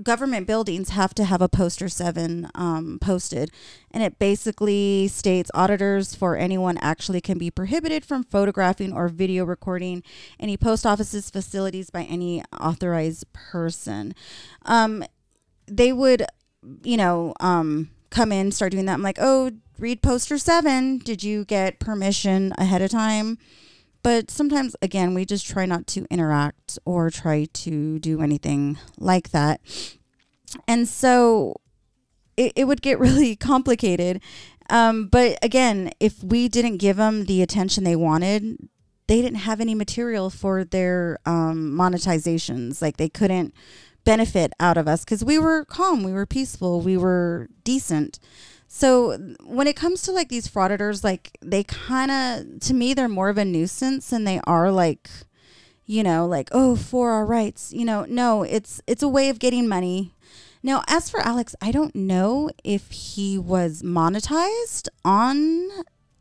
government buildings have to have a poster seven um, posted, and it basically states auditors for anyone actually can be prohibited from photographing or video recording any post offices facilities by any authorized person. Um, they would, you know, um, come in, start doing that. I'm like, oh, read poster seven. Did you get permission ahead of time? But sometimes, again, we just try not to interact or try to do anything like that. And so it, it would get really complicated. Um, but again, if we didn't give them the attention they wanted, they didn't have any material for their um, monetizations. Like they couldn't benefit out of us because we were calm, we were peaceful, we were decent. So when it comes to like these frauditors, like they kind of, to me, they're more of a nuisance than they are like, you know, like oh for our rights. You know, no, it's it's a way of getting money. Now, as for Alex, I don't know if he was monetized on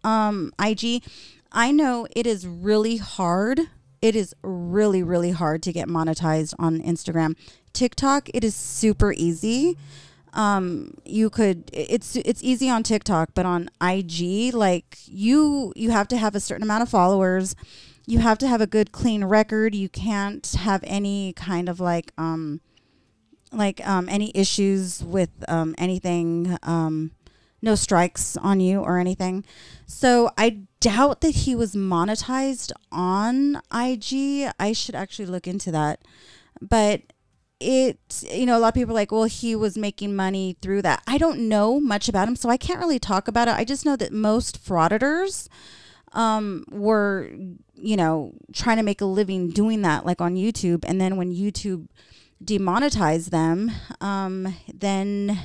um, IG. I know it is really hard. It is really, really hard to get monetized on Instagram. TikTok, it is super easy. Um, you could it's it's easy on TikTok, but on IG, like you you have to have a certain amount of followers. You have to have a good clean record. You can't have any kind of like um like um any issues with um anything um no strikes on you or anything. So I doubt that he was monetized on IG. I should actually look into that. But it, you know, a lot of people are like, well, he was making money through that. I don't know much about him, so I can't really talk about it. I just know that most frauditors um, were, you know, trying to make a living doing that, like on YouTube. And then when YouTube demonetized them, um, then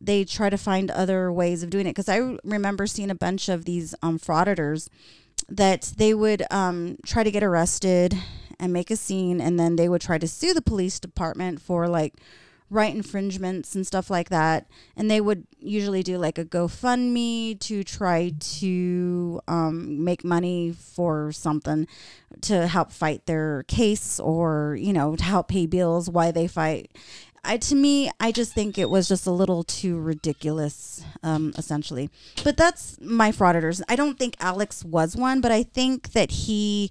they try to find other ways of doing it. Because I remember seeing a bunch of these um, frauditors that they would um, try to get arrested and make a scene, and then they would try to sue the police department for like right infringements and stuff like that. And they would usually do like a GoFundMe to try to um, make money for something to help fight their case or, you know, to help pay bills while they fight. I, to me, I just think it was just a little too ridiculous, um, essentially. But that's my frauditors. I don't think Alex was one, but I think that he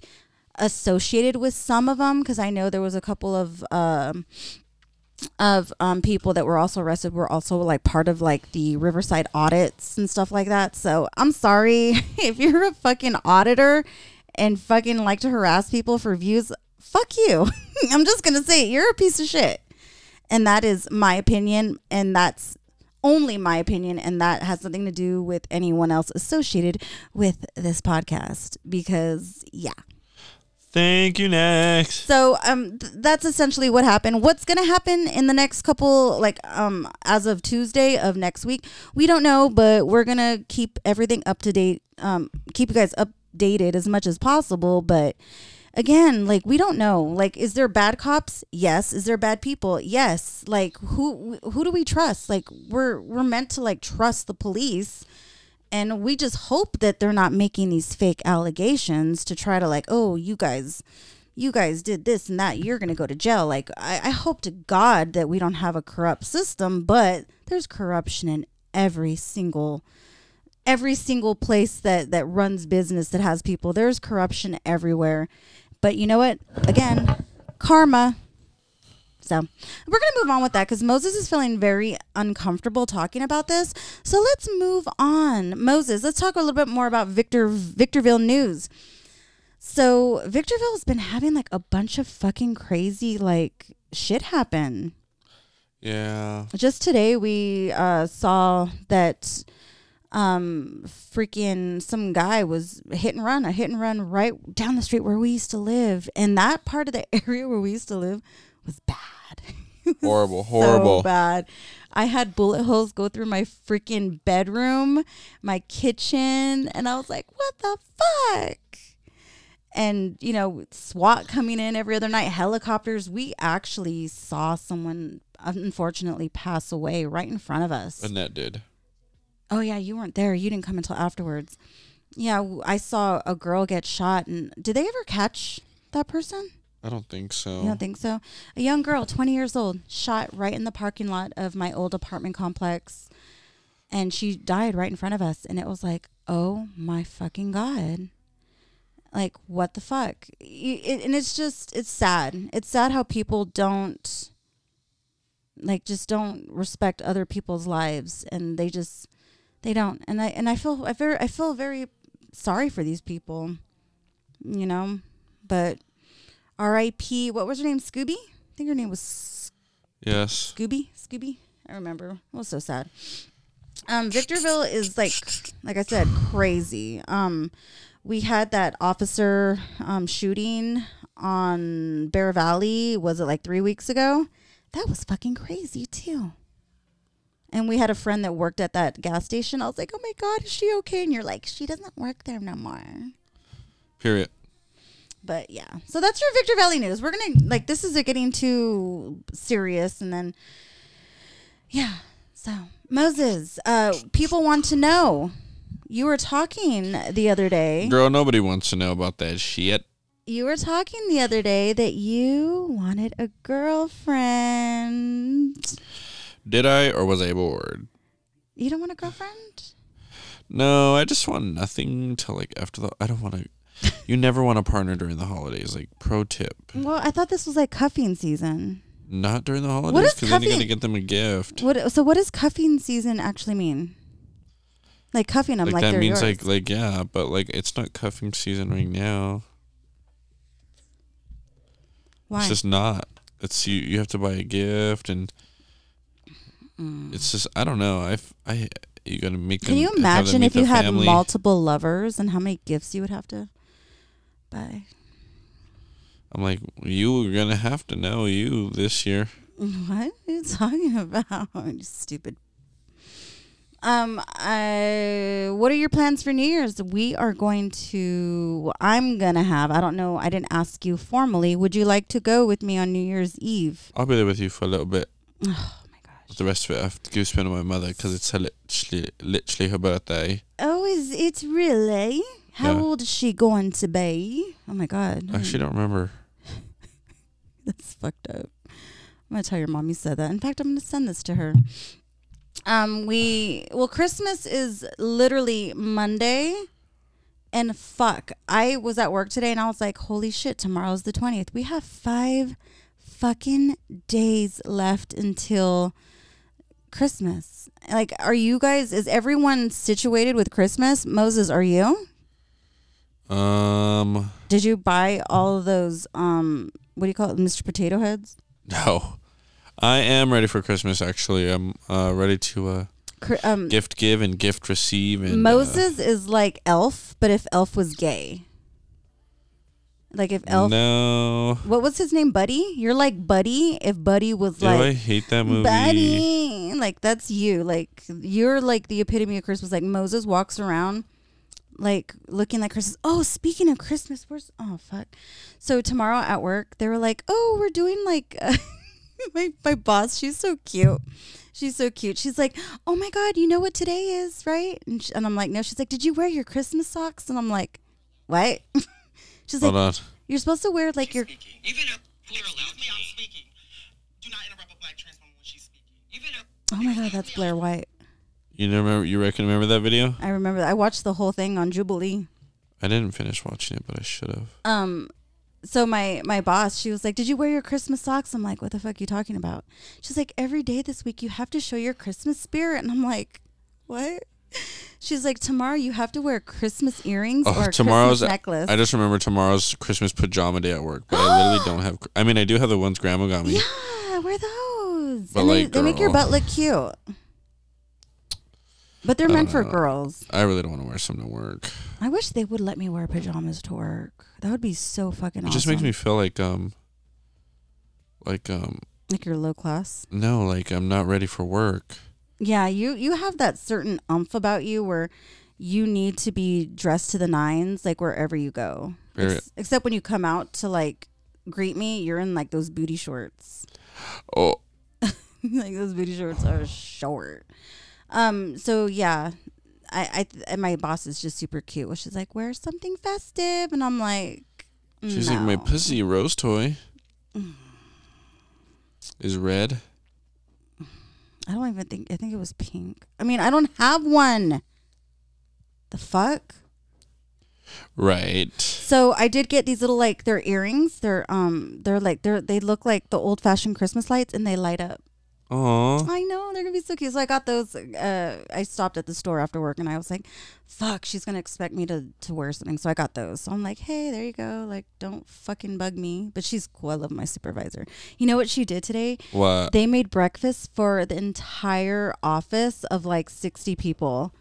associated with some of them because I know there was a couple of um, of um, people that were also arrested were also like part of like the Riverside audits and stuff like that. So I'm sorry if you're a fucking auditor and fucking like to harass people for views. Fuck you. I'm just gonna say it. You're a piece of shit, and that is my opinion, and that's only my opinion, and that has nothing to do with anyone else associated with this podcast. Because yeah. Thank you. Next. So um th- that's essentially what happened. What's to happen in the next couple like um as of Tuesday of next week, we don't know, but we're to keep everything up to date um keep you guys updated as much as possible, but again, like we don't know. Like is there bad cops? Yes. Is there bad people? Yes. Like who who do we trust? Like we're we're meant to like trust the police and we just hope that they're not making these fake allegations to try to like oh you guys you guys did this and that you're gonna go to jail. Like I, I hope to god that we don't have a corrupt system but there's corruption in every single every single place that that runs business that has people. There's corruption everywhere. But you know what? Again karma so we're going to move on with that because Moses is feeling very uncomfortable talking about this. So let's move on. Moses, let's talk a little bit more about Victor Victorville news. So Victorville has been having like a bunch of fucking crazy like shit happen. Yeah. Just today we uh, saw that um freaking some guy was hit and run, a hit and run right down the street where we used to live. And that part of the area where we used to live was bad. Horrible. so Horrible. bad. I had bullet holes go through my freaking bedroom, my kitchen, and I was like, what the fuck? And, you know, SWAT coming in every other night, helicopters. We actually saw someone unfortunately pass away right in front of us. Annette did. Oh, yeah, you weren't there. You didn't come until afterwards. Yeah, I saw a girl get shot. And did they ever catch that person? I don't think so. You don't think so? A young girl, 20 years old, shot right in the parking lot of my old apartment complex. And she died right in front of us. And it was like, oh my fucking God. Like, what the fuck? And it's just, it's sad. It's sad how people don't, like, just don't respect other people's lives. And they just, they don't. And I, and I feel, I very, I feel very sorry for these people, you know? But R.I.P. What was her name? Scooby? I think her name was yes. Scooby. Scooby. I remember. It was so sad. Um, Victorville is like, like I said, crazy. Um, we had that officer um, shooting on Bear Valley. Was it like three weeks ago? That was fucking crazy too. And we had a friend that worked at that gas station. I was like, "Oh my god, is she okay?" And you're like, "She doesn't work there no more." Period. But yeah, so that's your Victor Valley news. We're gonna like this is getting too serious, and then yeah. So Moses, uh, people want to know. You were talking the other day. Girl, nobody wants to know about that shit. You were talking the other day that you wanted a girlfriend. Did I or was I bored? You don't want a girlfriend? No, I just want nothing till like after the. I don't want to. You never want a partner during the holidays. Like pro tip, Well, I thought this was like cuffing season. not during the holidays because then you got to get them a gift. What? So what does cuffing season actually mean? Like cuffing them like, like, that means yours. like like yeah, but like it's not cuffing season right now. Why? It's just not. It's you. You have to buy a gift and. Mm. It's just I don't know. I I you gotta make. Can you imagine if you had family. multiple lovers and how many gifts you would have to I'm like, you were gonna have to know you this year. What are you talking about? You Stupid. Um, I, what are your plans for New Year's? We are going to. I'm gonna have. I don't know. I didn't ask you formally. Would you like to go with me on New Year's Eve? I'll be there with you for a little bit. Oh my gosh. The rest of it I have to go spend with my mother because it's her literally, literally her birthday. Oh, is it really? How Yeah. old is she going to be? Oh my god. I actually don't remember. That's fucked up. I'm gonna tell your mom you said that. In fact, I'm gonna send this to her. Um, we well, Christmas is literally Monday, and fuck, I was at work today and I was like, holy shit, tomorrow's the twentieth. We have five fucking days left until Christmas. Like, are you guys? Is everyone situated with Christmas? Moses, are you? Um, Did you buy all of those? Um, what do you call it, Mr. Potato Heads? no, I am ready for Christmas. Actually, I'm uh, ready to uh, Um, gift give and gift receive. And uh, Moses is like Elf, but if Elf was gay. Like if Elf, No, what was his name? Buddy. You're like Buddy. If Buddy was do I like hate that movie? Buddy, like that's you. Like you're like the epitome of Christmas. Like Moses walks around, like looking like Christmas. Oh, speaking of Christmas, where's oh fuck? So tomorrow at work, they were like, oh, we're doing like my my boss. She's so cute. She's so cute. She's like, oh my god, you know what today is, right? And, sh- and I'm like, no. She's like, did you wear your Christmas socks? And I'm like, what? She's Hold like, on. you're supposed to wear like your Even if Blair allows me, I'm speaking. Do not interrupt a black trans woman when she's speaking. Even if Oh my god, that's Blair White. You remember? You reckon remember that video? I remember that. I watched the whole thing on Jubilee. I didn't finish watching it, but I should have. Um so my my boss, she was like, "Did you wear your Christmas socks?" I'm like, "What the fuck are you talking about?" She's like, "Every day this week you have to show your Christmas spirit." And I'm like, "What?" She's like, "Tomorrow you have to wear Christmas earrings Oh, or tomorrow's. Christmas necklace." I just remember tomorrow's Christmas pajama day at work, but I literally don't have. I mean, I do have the ones Grandma got me. yeah, wear those. But, and they, like, they make your butt look cute. But they're meant for girls. I really don't want to wear some to work. I wish they would let me wear pajamas to work. That would be so fucking It awesome. It just makes me feel like um, like um, like you're low class. no, like I'm not ready for work. Yeah, you you have that certain umph about you where you need to be dressed to the nines like wherever you go. Ex- except when you come out to like greet me, you're in like those booty shorts. Oh, like those booty shorts are short. Um so yeah, I I and my boss is just super cute. Well, she's like, "Wear something festive." And I'm like, She's like my pussy rose toy. Is red. I don't even think. I think it was pink. I mean, I don't have one. The fuck. Right. So I did get these little like they're earrings. They're um they're like they're they look like the old fashioned Christmas lights and they light up. Aw. I know they're gonna be so cute. So I got those. Uh, I stopped at the store after work and I was like, "Fuck, she's gonna expect me to to wear something." So I got those. So I'm like, "Hey, there you go. Like, don't fucking bug me." But she's cool. I love my supervisor. You know what she did today? What? They made breakfast for the entire office of like 60 people.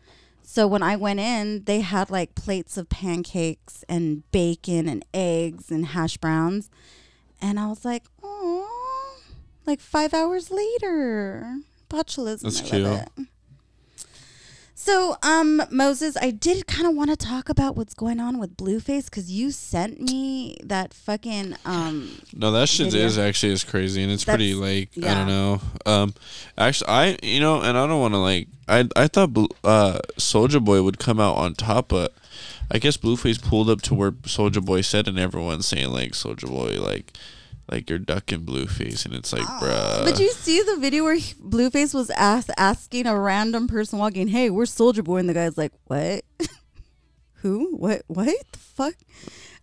So when I went in, they had like plates of pancakes and bacon and eggs and hash browns. And I was like, oh, like five hours later. Botulism. That's cute. So, um, Moses, I did kind of want to talk about what's going on with Blueface because you sent me that fucking um No, that shit video. is actually is crazy, and it's pretty That's- like I don't know. Um, actually, I you know, and I don't want to like I I thought uh Soulja Boy would come out on top, but I guess Blueface pulled up to where Soulja Boy said, and everyone's saying like Soulja Boy like like you're ducking Blueface, and it's like ah. bruh. But you see the video where he- Blueface was ask, asking a random person walking, "Hey, we're Soulja Boy," and the guy's like, "What? Who? What? What the fuck?"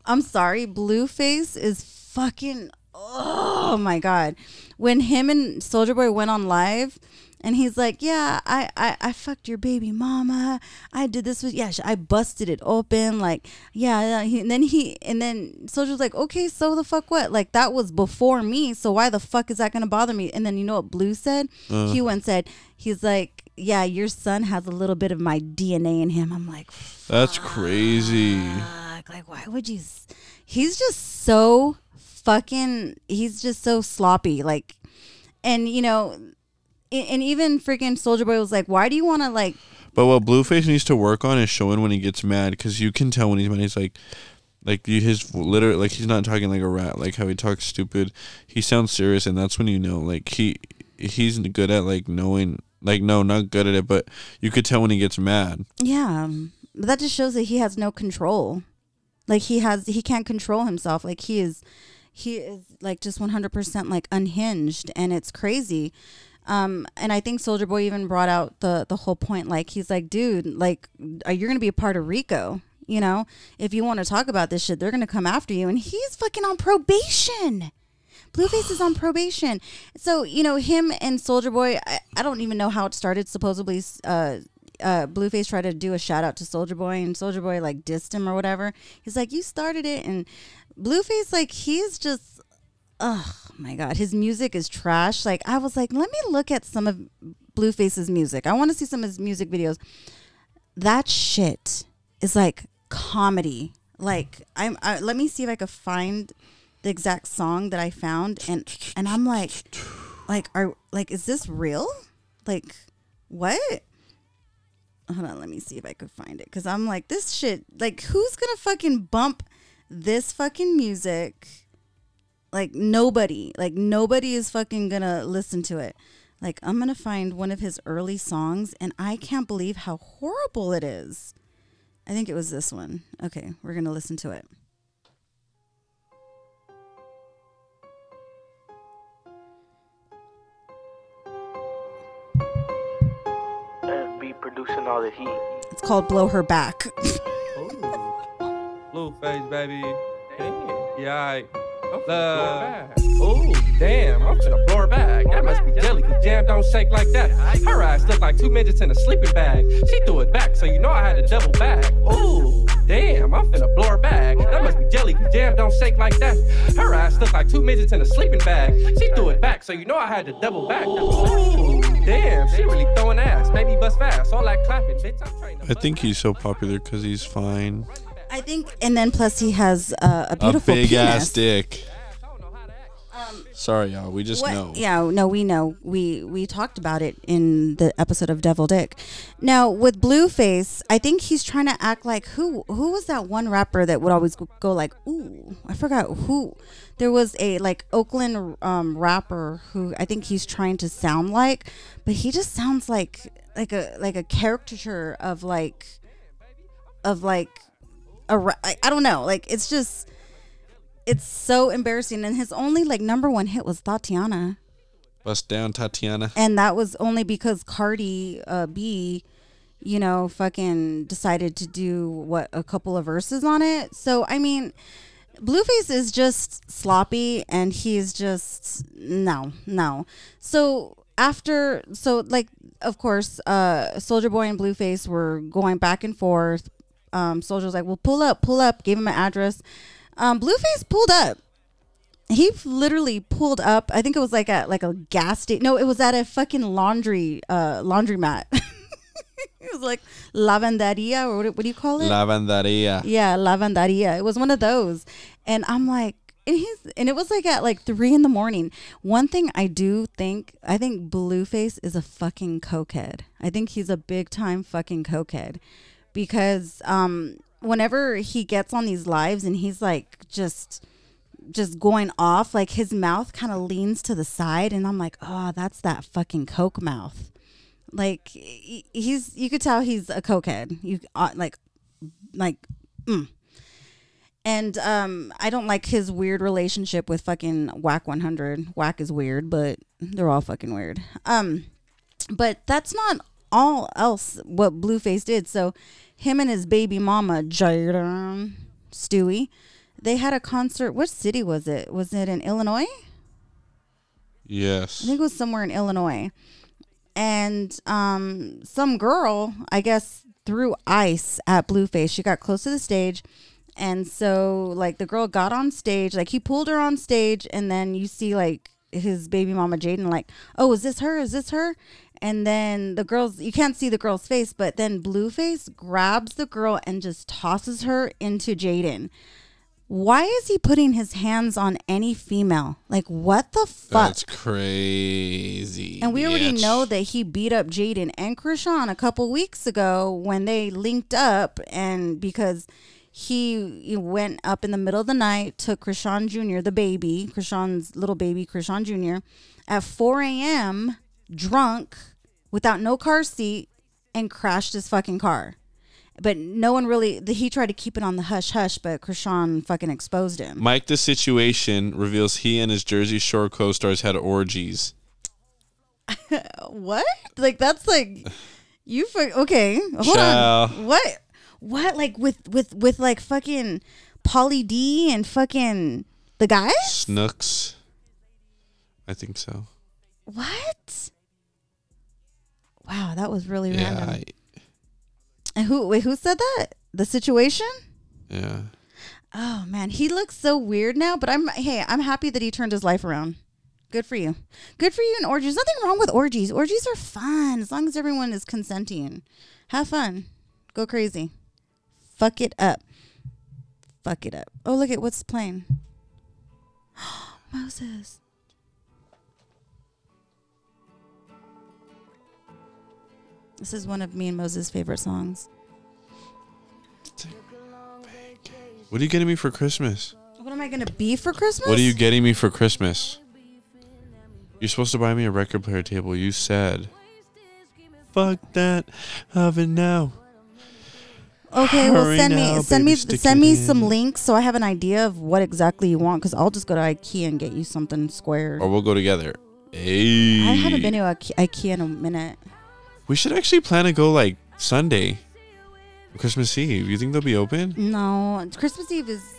I'm sorry, Blueface is fucking. Oh my god! When him and Soulja Boy went on live, and he's like, "Yeah, I, I, I fucked your baby mama. I did this with yeah, I busted it open. Like, yeah." yeah." And then he and then Soulja's like, "Okay, so the fuck what? Like that was before me. So why the fuck is that gonna bother me?" And then you know what Blue said? He uh. went and said, "He's like." Yeah, your son has a little bit of my DNA in him. I'm like, That's crazy. Like, why would you? s- He's just so fucking. He's just so sloppy. Like, and you know, and, and even freaking Soulja Boy was like, why do you want to like? But what Blueface needs to work on is showing when he gets mad, because you can tell when he's mad. He's like, like you, his literally like he's not talking like a rat, like how he talks stupid. He sounds serious, and that's when you know like he he's good at like knowing like no, not good at it, but you could tell when he gets mad. Yeah, um, but that just shows that he has no control. Like he has, he can't control himself. Like he is, he is like just 100% like unhinged, and it's crazy. Um, and I think Soulja Boy even brought out the the whole point. Like he's like, dude, like uh, you're gonna be a part of RICO. You know, if you want to talk about this shit, they're gonna come after you. And he's fucking on probation. Blueface is on probation. So, you know, him and Soulja Boy, I, I don't even know how it started. Supposedly, uh, uh, Blueface tried to do a shout out to Soulja Boy, and Soulja Boy like dissed him or whatever. He's like, "You started it," and Blueface like he's just, oh my god, his music is trash. Like I was like, let me look at some of Blueface's music. I want to see some of his music videos. That shit is like comedy. Like I'm. I, let me see if I could find the exact song that I found, and and I'm like, like are like is this real? Like what? Hold on, let me see if I could find it. Cause I'm like, this shit, like, who's gonna fucking bump this fucking music? Like, nobody. Like, nobody is fucking gonna listen to it. Like, I'm gonna find one of his early songs, and I can't believe how horrible it is. I think it was this one. Okay, we're gonna listen to it. be producing all the heat. It's called Blow Her Back. Oh. Blueface, baby. Damn. Yeah, I. I'm finna blow Uh, her back. Ooh, damn, I'm finna blow her back. That must be jelly, cause jam don't shake like that. Her eyes look like two midgets in a sleeping bag. She threw it back, so you know I had to double back. Ooh, damn, I'm finna blow her back. That must be jelly, cause jam don't shake like that. Her eyes look like two midgets in a sleeping bag. She threw it back, so you know I had to double back. Ooh, damn, she really throwing ass. Made me bust fast. All that clapping, bitch, I'm trained to I think he's so popular because he's fine. I think, and then plus he has uh, a A beautiful big penis. ass dick. Sorry, y'all. We just What- know. Yeah, no, we know. We we talked about it in the episode of Devil Dick. Now with Blueface, I think he's trying to act like who who was that one rapper that would always go, go like ooh I forgot who. There was a like Oakland um, rapper who I think he's trying to sound like, but he just sounds like like a like a caricature of like of like a ra- I, I don't know like it's just it's so embarrassing. And his only like number one hit was Thotiana. Bust down, Thotiana. and that was only because Cardi uh, B, you know, fucking decided to do what a couple of verses on it. So I mean, Blueface is just sloppy, and he's just no, no. So after, so like, of course, uh, Soulja Boy and Blueface were going back and forth. Um, Soulja was like, "Well, pull up, pull up." Gave him an address. Um, Blueface pulled up he literally pulled up. I think it was like at like a gas station. No, it was at a fucking laundry uh laundromat. it was like lavanderia or what, what do you call it? Lavanderia. yeah, lavanderia. It was one of those, and I'm like, and he's and it was like at like three in the morning. One thing I do think, I think Blueface is a fucking cokehead. I think he's a big time fucking cokehead because um whenever he gets on these lives and he's like just just going off like his mouth kind of leans to the side and i'm like oh that's that fucking coke mouth. Like he's you could tell he's a cokehead. You uh, like like mm. and um i don't like his weird relationship with fucking Wack 100 whack is weird but they're all fucking weird. Um but that's not all else what blueface did so him and his baby mama Jaidyn stewie they had a concert what city was it was it in illinois Yes. I think it was somewhere in Illinois. And um, some girl, I guess, threw ice at Blueface. She got close to the stage. And so, like, the girl got on stage. Like, he pulled her on stage. And then you see, like, his baby mama, Jaidyn, like, oh, is this her? Is this her? And then the girl's, you can't see the girl's face, but then Blueface grabs the girl and just tosses her into Jaidyn. Why is he putting his hands on any female? Like, what the fuck? That's crazy. And we already bitch. know that he beat up Jaidyn and Chrisean a couple weeks ago when they linked up, and because he, he went up in the middle of the night, took Chrisean Jr., the baby, Chrisean's little baby, Chrisean Jr., at 4 a.m., drunk, without no car seat, and crashed his fucking car. But no one really, the, he tried to keep it on the hush hush, but Chrisean fucking exposed him. Mike the Situation reveals he and his Jersey Shore co stars had orgies. What? Like that's like you for okay. Hold Child. on. What? What? Like with with with like fucking Pauly D and fucking the guys? Snooks. I think so. What? Wow, that was really Yeah. random. I, And who? Wait, who said that? The situation? yeah. Oh man, he looks so weird now. But I'm hey, I'm happy that he turned his life around. Good for you. Good for you in orgies. Nothing wrong with orgies. Orgies are fun as long as everyone is consenting. Have fun. Go crazy. Fuck it up. Fuck it up. Oh, look at what's playing. Moses. This is one of me and Moses' favorite songs. What are you getting me for Christmas? What am I gonna be for Christmas? What are you getting me for Christmas? You're supposed to buy me a record player table. You said. Fuck that. Have it now. Okay, well send now, me send baby, me send me in. some links so I have an idea of what exactly you want because I'll just go to IKEA and get you something square. Or we'll go together. Hey. I haven't been to Ike- IKEA in a minute. We should actually plan to go like Sunday. Christmas Eve. You think they'll be open? No, Christmas Eve is.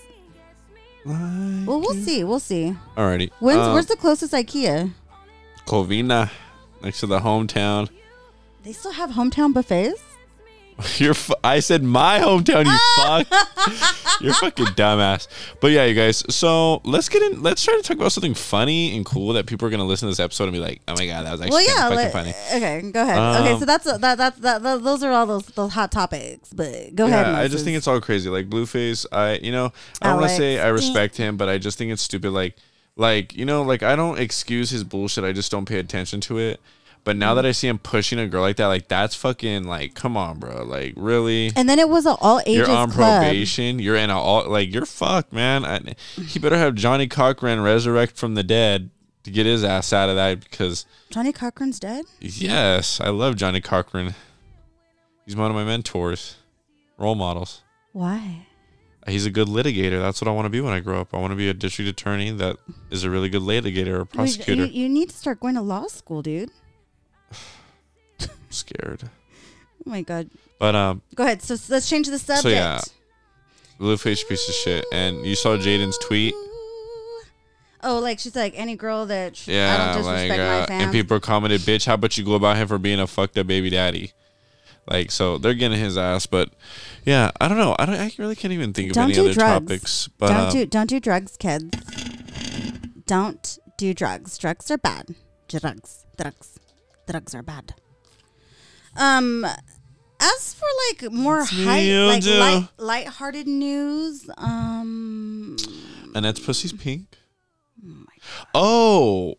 Like Well, we'll it. see. We'll see. Alrighty. When's Um, where's the closest IKEA? Covina, next to the hometown. They still have hometown buffets. You're. Fu- I said my hometown. You fuck. You're fucking dumbass. But yeah, you guys. So let's get in. Let's try to talk about something funny and cool that people are gonna listen to this episode and be like, "Oh my god, that was actually well, yeah. fucking funny." Okay, go ahead. okay, Um, so that's that, that, that, that. Those are all those those hot topics. But go yeah, ahead. I just think it's all crazy. Like Blueface, I you know I don't want to say I respect him, but I just think it's stupid. Like like you know like I don't excuse his bullshit. I just don't pay attention to it. But now Mm-hmm. that I see him pushing a girl like that, like that's fucking like come on, bro. Like really. And then it was an all ages You're on club. probation. You're in a all like you're fucked, man. I, he better have Johnnie Cochran resurrect from the dead to get his ass out of that because Johnnie Cochran's dead. yes, I love Johnnie Cochran. He's one of my mentors, role models. Why? He's a good litigator. That's what I want to be when I grow up. I want to be a district attorney that is a really good litigator or prosecutor. You, you need to start going to law school, dude. Scared. Oh my god. But um, Go ahead. So, let's change the subject. so yeah, blueface piece of shit. And you saw Jaidyn's tweet. Oh, like she's like any girl that sh- I Yeah, don't like disrespect my uh, fans. and people commented, "Bitch, how about you go about him for being a fucked up baby daddy?" Like, so they're getting his ass. But yeah, I don't know. I don't. I really can't even think of don't any do other drugs. topics. But don't um, do don't do drugs, kids. Don't do drugs. Drugs are bad. Drugs, drugs, drugs are bad. Um, as for like more high, like Joe. light, lighthearted news, um, and Annette's pussy's pink. Oh,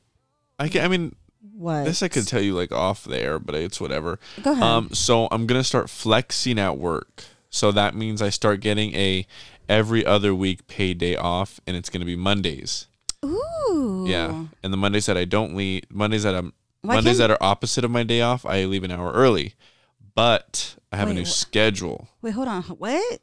I can, I mean, what? this I could tell you like off there, but it's whatever. Go ahead. Um, so I'm gonna start flexing at work. So that means I start getting a every other week paid day off, and it's gonna be Mondays. Ooh. Yeah, and the Mondays that I don't leave, Mondays that I'm Why Mondays that are opposite of my day off, I leave an hour early. But I have Wait, a new wh- schedule. Wait, hold on. What?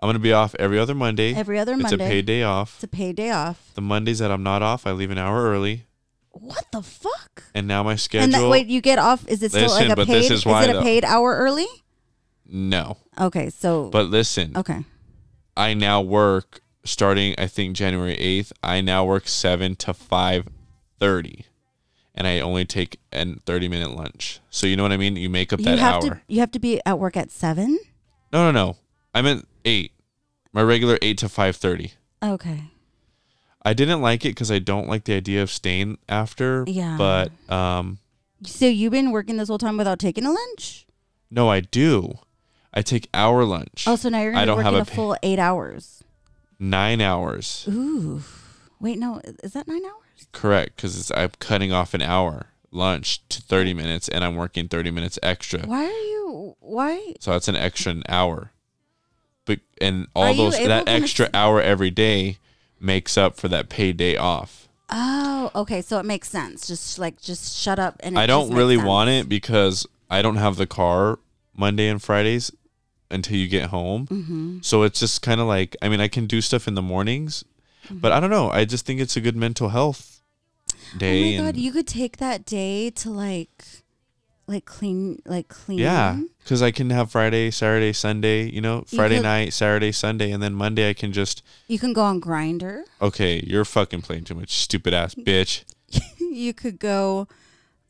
I'm gonna be off every other Monday. Every other Monday. it's a paid day off. It's a paid day off. The Mondays that I'm not off, I leave an hour early. What the fuck? And now my schedule. And that, wait, you get off? Is it still Listen, like a but paid? this is why it a though. paid hour early? no, Okay, so but listen. okay. I now work starting I think January 8th. I now work 7 to 5:30 and I only take a 30 minute lunch. So you know what I mean? You make up You that have hour. to you have to be at work at seven. No, no, no. I meant 8. My regular 8 to 5:30. Okay. I didn't like it cuz I don't like the idea of staying after, Yeah. but um So you've been working this whole time without taking a lunch? no, I do. I take hour lunch. Oh, so now you're gonna be don't have working a, a full eight hours. 9 hours. Ooh. Wait, no, is that nine hours? Correct, cuz I'm cutting off an hour lunch to 30 minutes and I'm working 30 minutes extra. Why are you? Why? So that's an extra an hour. But and all Are those that extra hour every day makes up for that paid day off. Oh, okay. So it makes sense. Just like just shut up and. I don't really want it because I don't have the car Monday and Fridays until you get home. Mm-hmm. So it's just kind of like I mean I can do stuff in the mornings. But I don't know. I just think it's a good mental health day. Oh my god, you could take that day to like, like clean, like clean. yeah, because I can have Friday, Saturday, Sunday. You know, You Friday could- night, Saturday, Sunday, and then Monday I can just You can go on Grindr. okay. You're fucking playing too much, stupid ass bitch. you could go.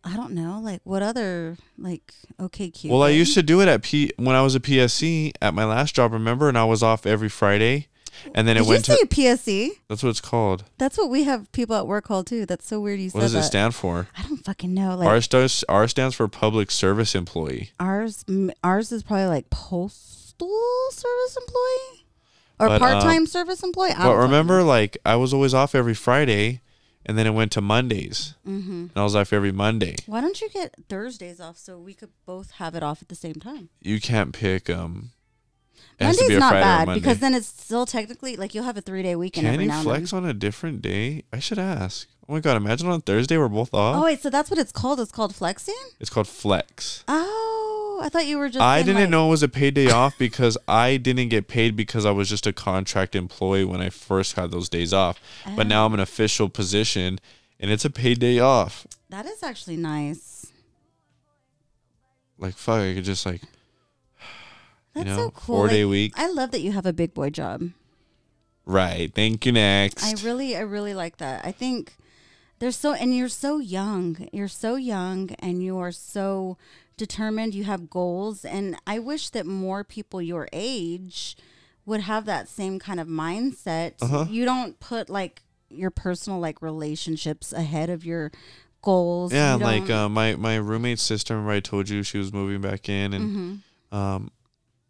I don't know, like what other like okay cute. Well, I used to do it at P when I was a PSC at my last job. Remember, and I was off every Friday, and then Did it went you say to. PSC? That's what it's called. That's what we have people at work called too. That's so weird. You What said does that. it stand for? I don't fucking know. Like R stands R stands for Public Service Employee. ours, m- ours is probably like postal service employee or But, um, part-time service employee. I But don't fucking remember, like I was always off every Friday, and then it went to Mondays. Mhm. and I was off every Monday. Why don't you get Thursdays off so we could both have it off at the same time? You can't pick um. It has to Monday's not bad Monday. because then it's still technically like you'll have a three-day weekend Can every you flex on a different day? I should ask. Oh my god! Imagine on Thursday we're both off. Oh wait, so that's what it's called. It's called flexing. It's called flex. Oh, I thought you were just. I didn't like- know it was a paid day off because I didn't get paid because I was just a contract employee when I first had those days off. But now I'm an official position and it's a paid day off. That is actually nice. Like fuck, I could just like That's know, so cool. four day Like, week. I love that you have a big boy job. right. Thank you next. I really, I really like that. I think there's so, and you're so young. You're so young, and you are so determined. You have goals, and I wish that more people your age would have that same kind of mindset. Uh-huh. You don't put like your personal like relationships ahead of your goals. yeah, You like uh, my my roommate's sister. Remember I told you she was moving back in, and Mhm. um,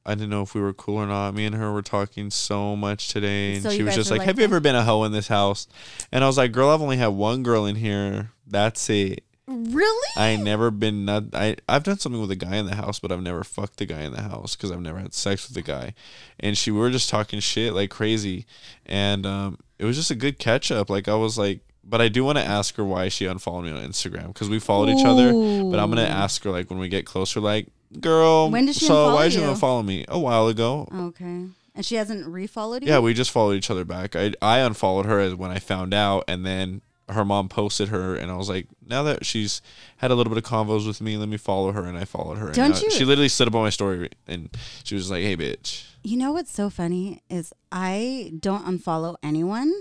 I didn't know if we were cool or not. Me and her were talking so much today, and So she was just like, like "Have you ever been a hoe in this house?" And I was like, "Girl, I've only had one girl in here. That's it. really. I never been. Not, I I've done something with a guy in the house, but I've never fucked the guy in the house because I've never had sex with a guy." And she we were just talking shit like crazy, and um, it was just a good catch up. Like I was like. But I do want to ask her why she unfollowed me on Instagram because we followed each other. But I'm gonna ask her like when we get closer, like, girl, When did she so why did you you? follow me? A while ago. Okay. And she hasn't refollowed you? Yeah, we just followed each other back. I I unfollowed her as when I found out, and then her mom posted her, and I was like, now that she's had a little bit of convos with me, let me follow her, and I followed her. and Don't now- you- She literally stood up on my story, and she was like, "Hey, bitch." You know what's so funny is I don't unfollow anyone.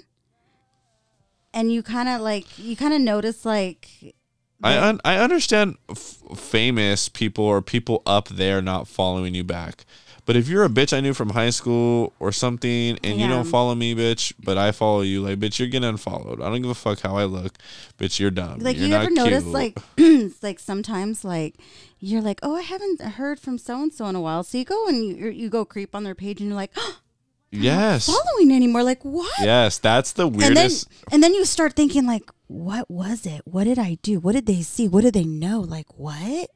And you kind of like, you kind of notice like, I un- I understand f- famous people or people up there not following you back. But if you're a bitch I knew from high school or something and you Yeah. don't follow me, bitch, but I follow you, like, bitch, you're getting unfollowed. I don't give a fuck how I look. Bitch, you're dumb. like you're you ever notice cute. like it's like sometimes like you're like oh i haven't heard from so and so in a while so you go and you, you go creep on their page and you're like oh, yes. following anymore like what Yes, that's the and then weirdest. and then you start thinking like what was it? What did i do? What did they see? What did they know? Like what?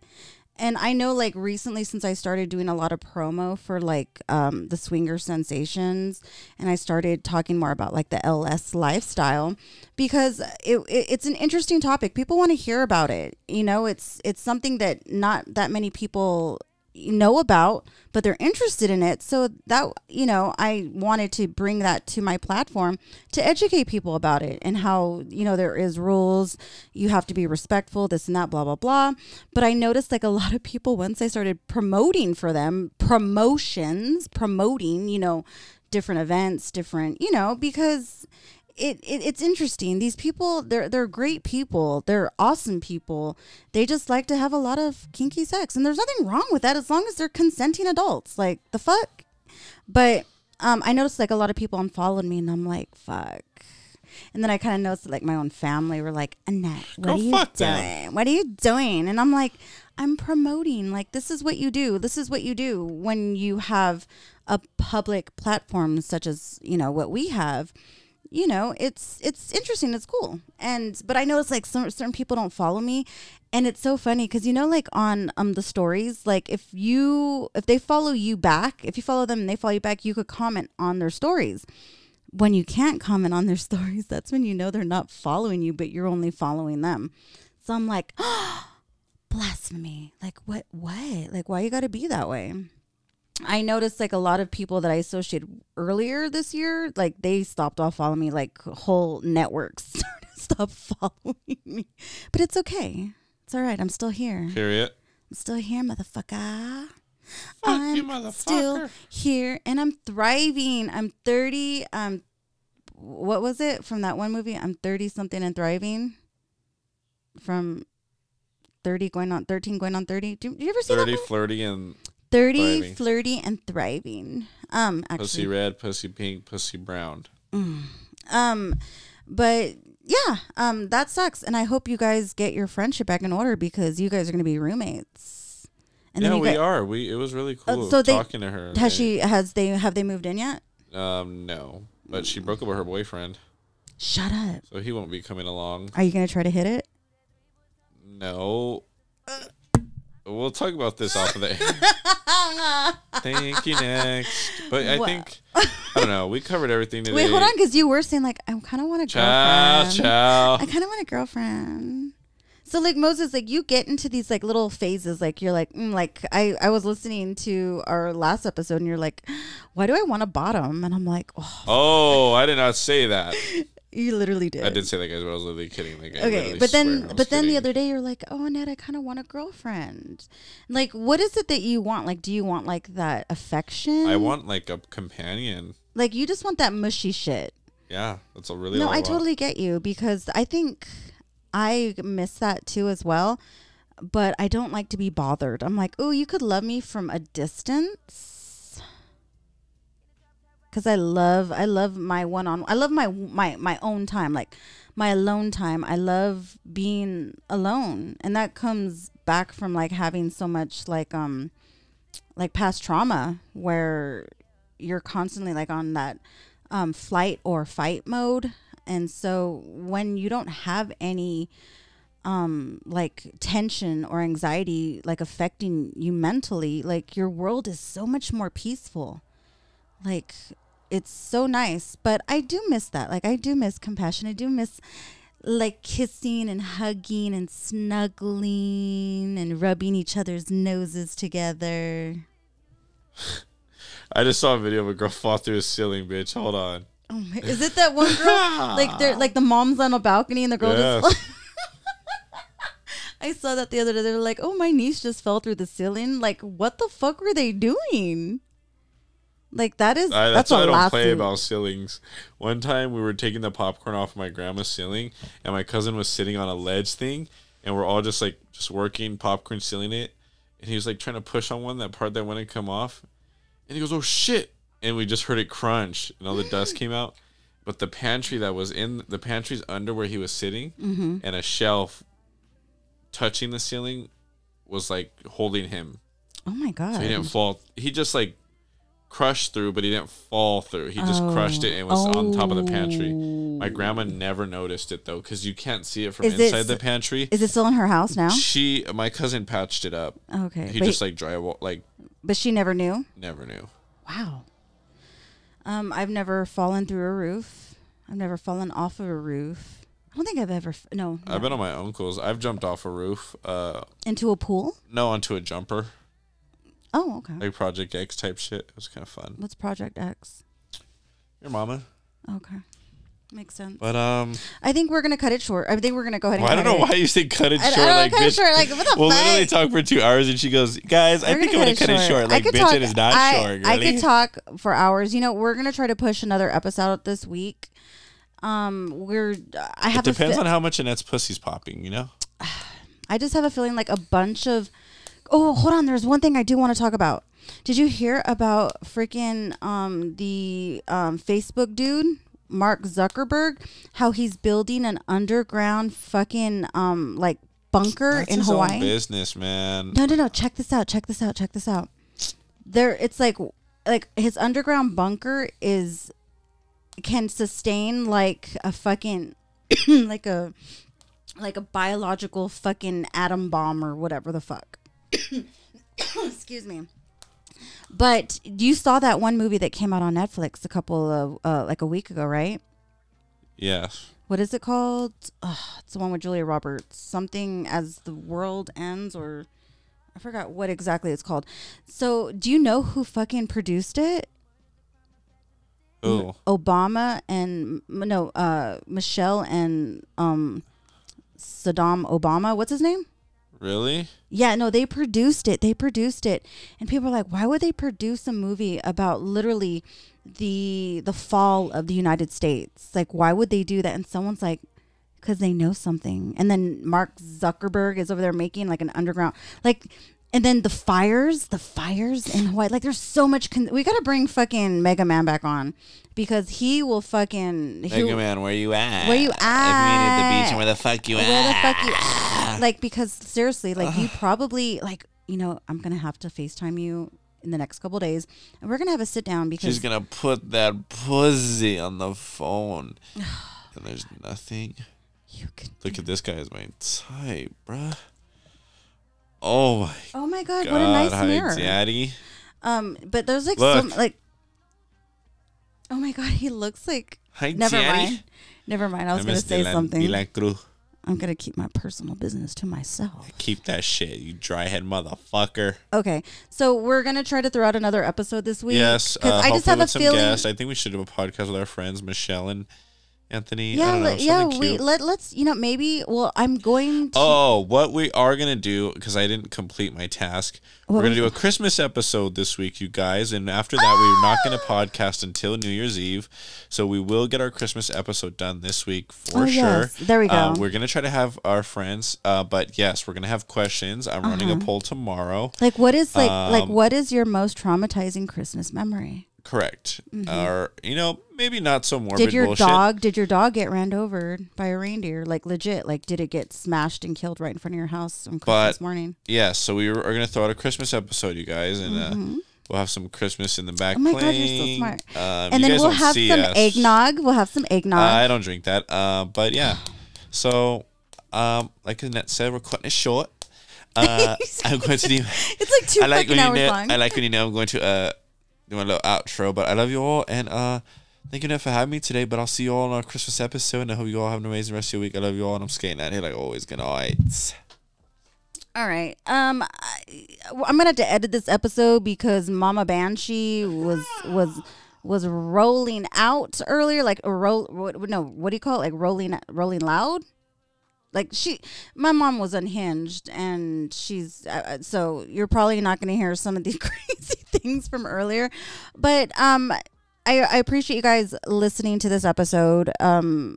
And i know like recently since i started doing a lot of promo for like um, the swinger sensations and i started talking more about like the ls lifestyle because it, it, it's an interesting topic. People want to hear about it you know? It's it's something that not that many people know about but they're interested in it. So that you know i wanted to bring that to my platform to educate people about it and how you know there is rules. You have to be respectful this and that blah blah blah. But i noticed like a lot of people once i started promoting for them promotions promoting you know different events different you know because it, it it's interesting. These people, they're they're great people. They're awesome people. They just like to have a lot of kinky sex, and there's nothing wrong with that as long as they're consenting adults. Like the fuck. But um, I noticed like a lot of people unfollowed me, and I'm like, fuck. And then I kind of noticed that, like my own family were like, Annette, what Go are you doing? them. What are you doing? And I'm like, I'm promoting. Like this is what you do. This is what you do when you have a public platform such as you know what we have you know it's it's interesting it's cool. And but i notice like some certain people don't follow me. And it's so funny because you know like on um the stories like if you if they follow you back if you follow them and they follow you back you could comment on their stories. When you can't comment on their stories that's when you know they're not following you but you're only following them. So i'm like blasphemy. Like what what? Like why you gotta be that way I noticed like a lot of people that I associated earlier this year, like they stopped off following me, like whole networks stop following me. But it's okay. It's all right. I'm still here. Period. I'm still here, motherfucker. Fuck I'm you, motherfucker. still here and I'm thriving. I'm 30. Um, what was it from that one movie? I'm 30 something and thriving. From 30 going on 13 going on 30. Do, do you ever see that 30, movie? flirty, and 30 Thriving. flirty and thriving um pussy red, pussy pink, pussy brown. um but yeah um that sucks and i hope you guys get your friendship back in order because you guys are going to be roommates and yeah, we gu- are. We it was really Uh, cool so they- talking to her. has They- she has they have they moved in yet Um, no, but she broke up with her boyfriend, shut up so he won't be coming along. are you going to try to hit it No. We'll talk about this off of the air. Thank you next. But I Wha- think I don't know. We covered everything today. wait hold on because you were saying like i kind of want a Ciao, girlfriend ciao. i kind of want a girlfriend so like moses like you get into these like little phases like you're like mm, like i i was listening to our last episode and you're like why do i want a bottom and i'm like oh Oh, I did not say that. you literally did I did say that, guys, but I was literally kidding. Like, I okay but then I but then the other day you're like oh annette i kind of want a girlfriend like what is it that you want like do you want like that affection I want like a companion. like you just want that mushy shit Yeah, that's a really. no i want. totally get you because i think i miss that too as well but i don't like to be bothered i'm like oh you could love me from a distance because i love i love my one-on i love my my my own time like my alone time. I love being alone and that comes back from like having so much like um like past trauma where you're constantly like on that um, flight or fight mode. And so when you don't have any um like tension or anxiety like affecting you mentally like your world is so much more peaceful. Like it's so nice but i do miss that like i do miss compassion i do miss like kissing and hugging and snuggling and rubbing each other's noses together I just saw a video of a girl fall through a ceiling, bitch. Hold on. Oh my, is it that one girl? like they're like the mom's on a balcony and the girl Yes. just. I saw that the other day. They're like, "Oh, my niece just fell through the ceiling." Like, what the fuck were they doing? Like that is I, that's, that's, why a I don't play about ceilings. One time we were taking the popcorn off my grandma's ceiling, and my cousin was sitting on a ledge thing, and we're all just like just working popcorn sealing it, and he was like trying to push on one that part that wouldn't come off, and he goes, "Oh shit!" and we just heard it crunch, and all the dust came out. But the pantry that was in the pantry's under where he was sitting, Mm-hmm. and a shelf touching the ceiling was like holding him. Oh my god! So he didn't fall. He just like crushed through, but he didn't fall through. He just Oh. crushed it and was on top of the pantry. Oh. My grandma never noticed it though, because you can't see it from Is inside s- the pantry. Is it still in her house now? She, my cousin, patched it up. Okay, He but, just like drywall, like but she never knew. never knew. Wow. Um, I've never fallen through a roof. I've never fallen off of a roof. I don't think I've ever. f- No, I've been on my uncle's. I've jumped off a roof. Uh, into a pool. no, onto a jumper, Oh, okay. like Project X type shit. It was kind of fun. What's Project X? Your mama, Okay, makes sense. but um, I think we're gonna cut it short. I think we're gonna go ahead and. well, I don't know it. why you say cut it I- I short. don't like cut it short, like, what the we'll literally talk for two hours, and she goes, "Guys, I We're think I'm gonna cut it short." Like, bitch, talk- it is not I, short. I could talk for hours. You know, we're gonna try to push another episode this week. Um, we're. I It have. a depends fi- on how much Annette's pussy's popping, you know? I just have a feeling like a bunch of. Oh, hold on. There's one thing I do want to talk about. Did you hear about freaking um the um Facebook dude Mark Zuckerberg? How he's building an underground fucking um like bunker That's in his own Hawaii. business, man. No, no, no. Check this out. Check this out. Check this out. There, it's like, like his underground bunker is can sustain like a fucking, like a, like a biological fucking atom bomb or whatever the fuck. Excuse me. But you saw that one movie that came out on Netflix a couple of uh, like a week ago, right? Yes. What is it called? Ugh, it's the one with Julia Roberts. Something as the world ends, or I forgot what exactly it's called. So, do you know who fucking produced it? Ooh. Obama and no, uh, Michelle and um, Saddam Obama. What's his name? Really? Yeah, no, they produced it. They produced it, and people are like, "Why would they produce a movie about literally the the fall of the United States? Like, why would they do that?" And someone's like, "Because they know something." And then Mark Zuckerberg is over there making like an underground, like, and then the fires, the fires in Hawaii. Like, there's so much. Con- we gotta bring fucking Mega Man back on because he will fucking Mega Man, where you at? Where you at? If you need at the beach, and where the fuck you at? where the fuck you at? like because seriously like you probably like you know i'm gonna have to facetime you in the next couple days and we're gonna have a sit down because She's gonna put that pussy on the phone. and there's nothing. you could Look at this guy as my type, bruh. Oh my oh my god, what a nice hi, mirror daddy. um but there's like Look. some like oh my god he looks like Hi, never daddy. mind never mind i was gonna say something i'm gonna keep my personal business to myself Keep that shit, you dry head motherfucker. okay so we're gonna try to throw out another episode this week Yes, because uh, i just have a with some feeling guests. I think we should do a podcast with our friends Michelle and Anthony. Yeah know, yeah something we cute. let, let's you know maybe well i'm going to Oh, what we are gonna do because I didn't complete my task. What we're gonna was do a Christmas episode this week, you guys, and after that, we're not gonna podcast until New Year's Eve. So we will get our Christmas episode done this week for Oh, sure. yes. There we go. Uh, we're gonna try to have our friends, uh, but yes, we're gonna have questions. I'm running Uh-huh. a poll tomorrow. Like what is like like Um, what is your most traumatizing Christmas memory? Correct. Or you know, maybe not so morbid Mm-hmm. Did your bullshit. dog did your dog get ran over by a reindeer? Like legit? Like did it get smashed and killed right in front of your house on Christmas But- morning? Yes, so we are going to throw out a Christmas episode, you guys, and uh, we'll have some Christmas in the back. Mm-hmm. Oh my God, you're so smart. Um, and then we'll have some us. eggnog. We'll have some eggnog. I don't drink that, uh, but yeah. So, um, like Annette said, we're cutting it short. Uh, I'm going to do. it's like two I like fucking hours know. long. I like when you know I'm going to uh do a little outro. But I love you all, and uh, thank you Annette, for having me today. But I'll see you all on our Christmas episode, and I hope you all have an amazing rest of your week. I love you all, and I'm skating out here like always. Good night. All right. Um, I, I'm gonna have to edit this episode because Mama Banshee was was was rolling out earlier, like roll. No, what do you call it? Like rolling rolling loud. Like she, my mom was unhinged, and she's uh, so you're probably not gonna hear some of these crazy things from earlier, but um, I I appreciate you guys listening to this episode. Um,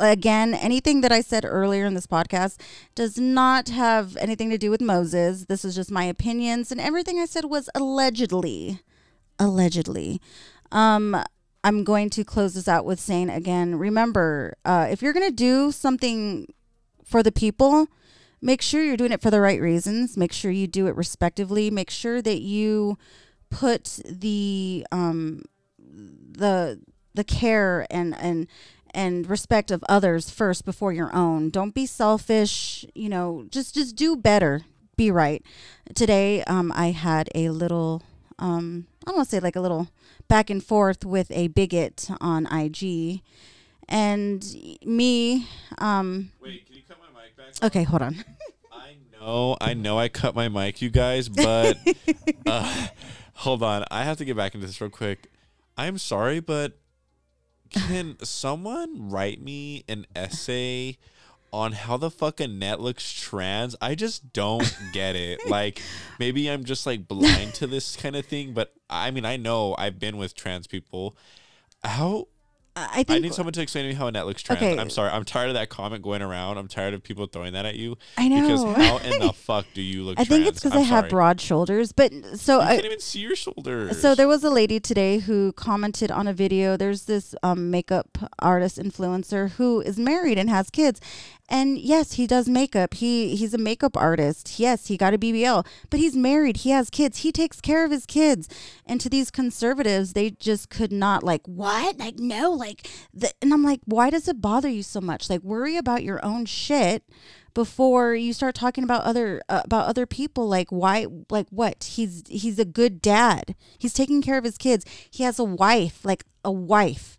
again, anything that I said earlier in this podcast does not have anything to do with Moses. This is just my opinions, and everything I said was allegedly. Allegedly. Um, I'm going to close this out with saying again remember, uh, if you're going to do something for the people, make sure you're doing it for the right reasons. Make sure you do it respectively. Make sure that you put the um, the the care and and and respect of others first before your own. Don't be selfish. You know, just just do better. Be right. Today, um, I had a little, um, I don't want to say like a little back and forth with a bigot on IG, and me. Um, Wait, can you cut my mic back? Okay, hold on. I know, I know, I cut my mic, you guys, but uh, hold on, I have to get back into this real quick. I'm sorry, but can someone write me an essay on how the fucking net looks trans? I just don't get it. Like, maybe I'm just like blind to this kind of thing, but I mean, I know I've been with trans people. How I think I need someone to explain to me how Annette looks trans. Okay. I'm sorry. I'm tired of that comment going around. I'm tired of people throwing that at you. I know. Because how in the fuck do you look I trans? think it's because I have broad shoulders, but so You I, can't even see your shoulders. So there was a lady today who commented on a video. There's this um, makeup artist influencer who is married and has kids, and yes, he does makeup. He he's a makeup artist. Yes, he got a BBL, but he's married. He has kids. He takes care of his kids. And to these conservatives, they just could not like what like no like the, and I'm like, why does it bother you so much? Like worry about your own shit before you start talking about other uh, about other people like why like what he's he's a good dad he's taking care of his kids he has a wife like a wife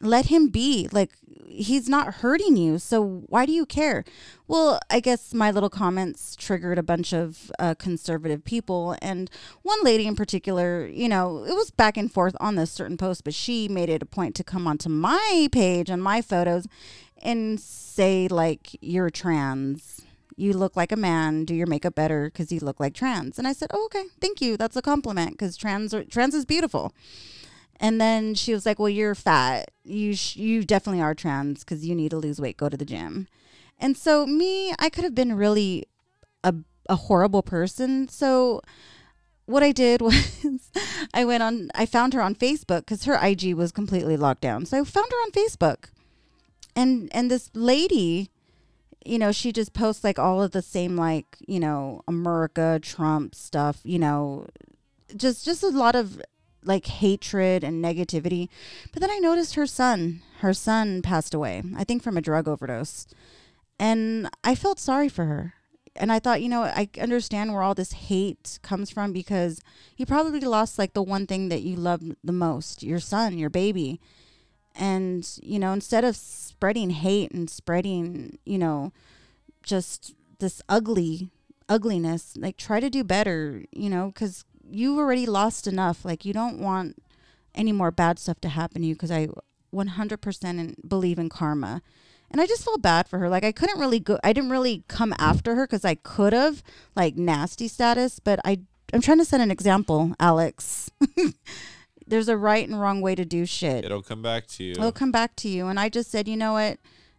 let him be. Like he's not hurting you so why do you care? Well i guess my little comments triggered a bunch of uh, conservative people and one lady in particular you know it was back and forth on this certain post but she made it a point to come onto my page and my photos and say like you're trans. You look like a man. Do your makeup better because you look like trans. And i said oh, okay. Thank you. That's a compliment because trans are, trans is beautiful and then she was like well you're fat. You sh- you definitely are trans because you need to lose weight go to the gym. And so me i could have been really a, a horrible person. So what I did was I went on I found her on Facebook because her IG was completely locked down. So I found her on Facebook. And and this lady you know she just posts like all of the same like you know america trump stuff you know just just a lot of like hatred and negativity. But then i noticed her son her son passed away i think from a drug overdose. And i felt sorry for her. And i thought you know i understand where all this hate comes from because you probably lost like the one thing that you loved the most your son your baby. And you know instead of spreading hate and spreading you know just this ugly ugliness like try to do better you know because you already lost enough like you don't want any more bad stuff to happen to you because i 100% in- believe in karma and i just felt bad for her like i couldn't really go i didn't really come after her because i could have like nasty status but i i'm trying to set an example alex there's a right and wrong way to do shit It'll come back to you. It'll come back to you. And I just said, you know what?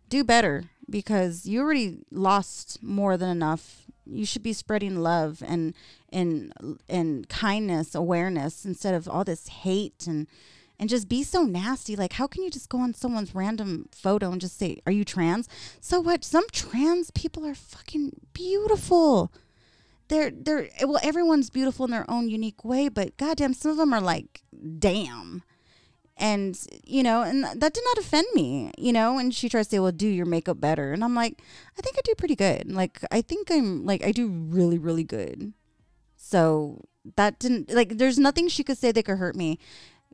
Do better because you already lost more than enough. You should be spreading love and and and kindness, awareness instead of all this hate and and just be so nasty. Like, how can you just go on someone's random photo and just say, "Are you trans?" So what? Some trans people are fucking beautiful. They're they're well, everyone's beautiful in their own unique way, but goddamn, some of them are like, damn and you know and that did not offend me you know and she tries to say well do your makeup better and i'm like i think i do pretty good like i think i'm like i do really really good so that didn't like there's nothing she could say that could hurt me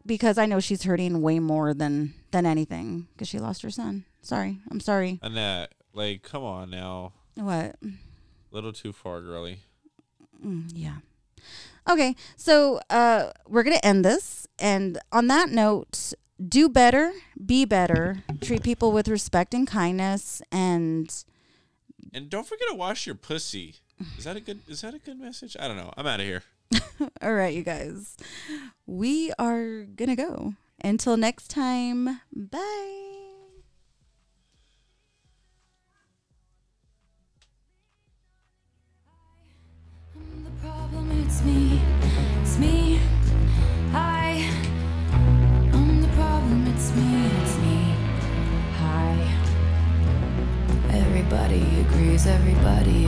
because i know she's hurting way more than than anything because she lost her son sorry i'm sorry Annette, like, come on now. what little too far, girly. Mm, yeah. Okay, so uh, we're gonna end this, and on that note, do better, be better, treat people with respect and kindness, and And don't forget to wash your pussy. Is that a good? Is that a good message? I don't know. I'm out of here. all right, you guys, we are gonna go. Until next time, bye. It's me, it's me. Hi. I'm the problem, it's me, it's me. Everybody agrees, everybody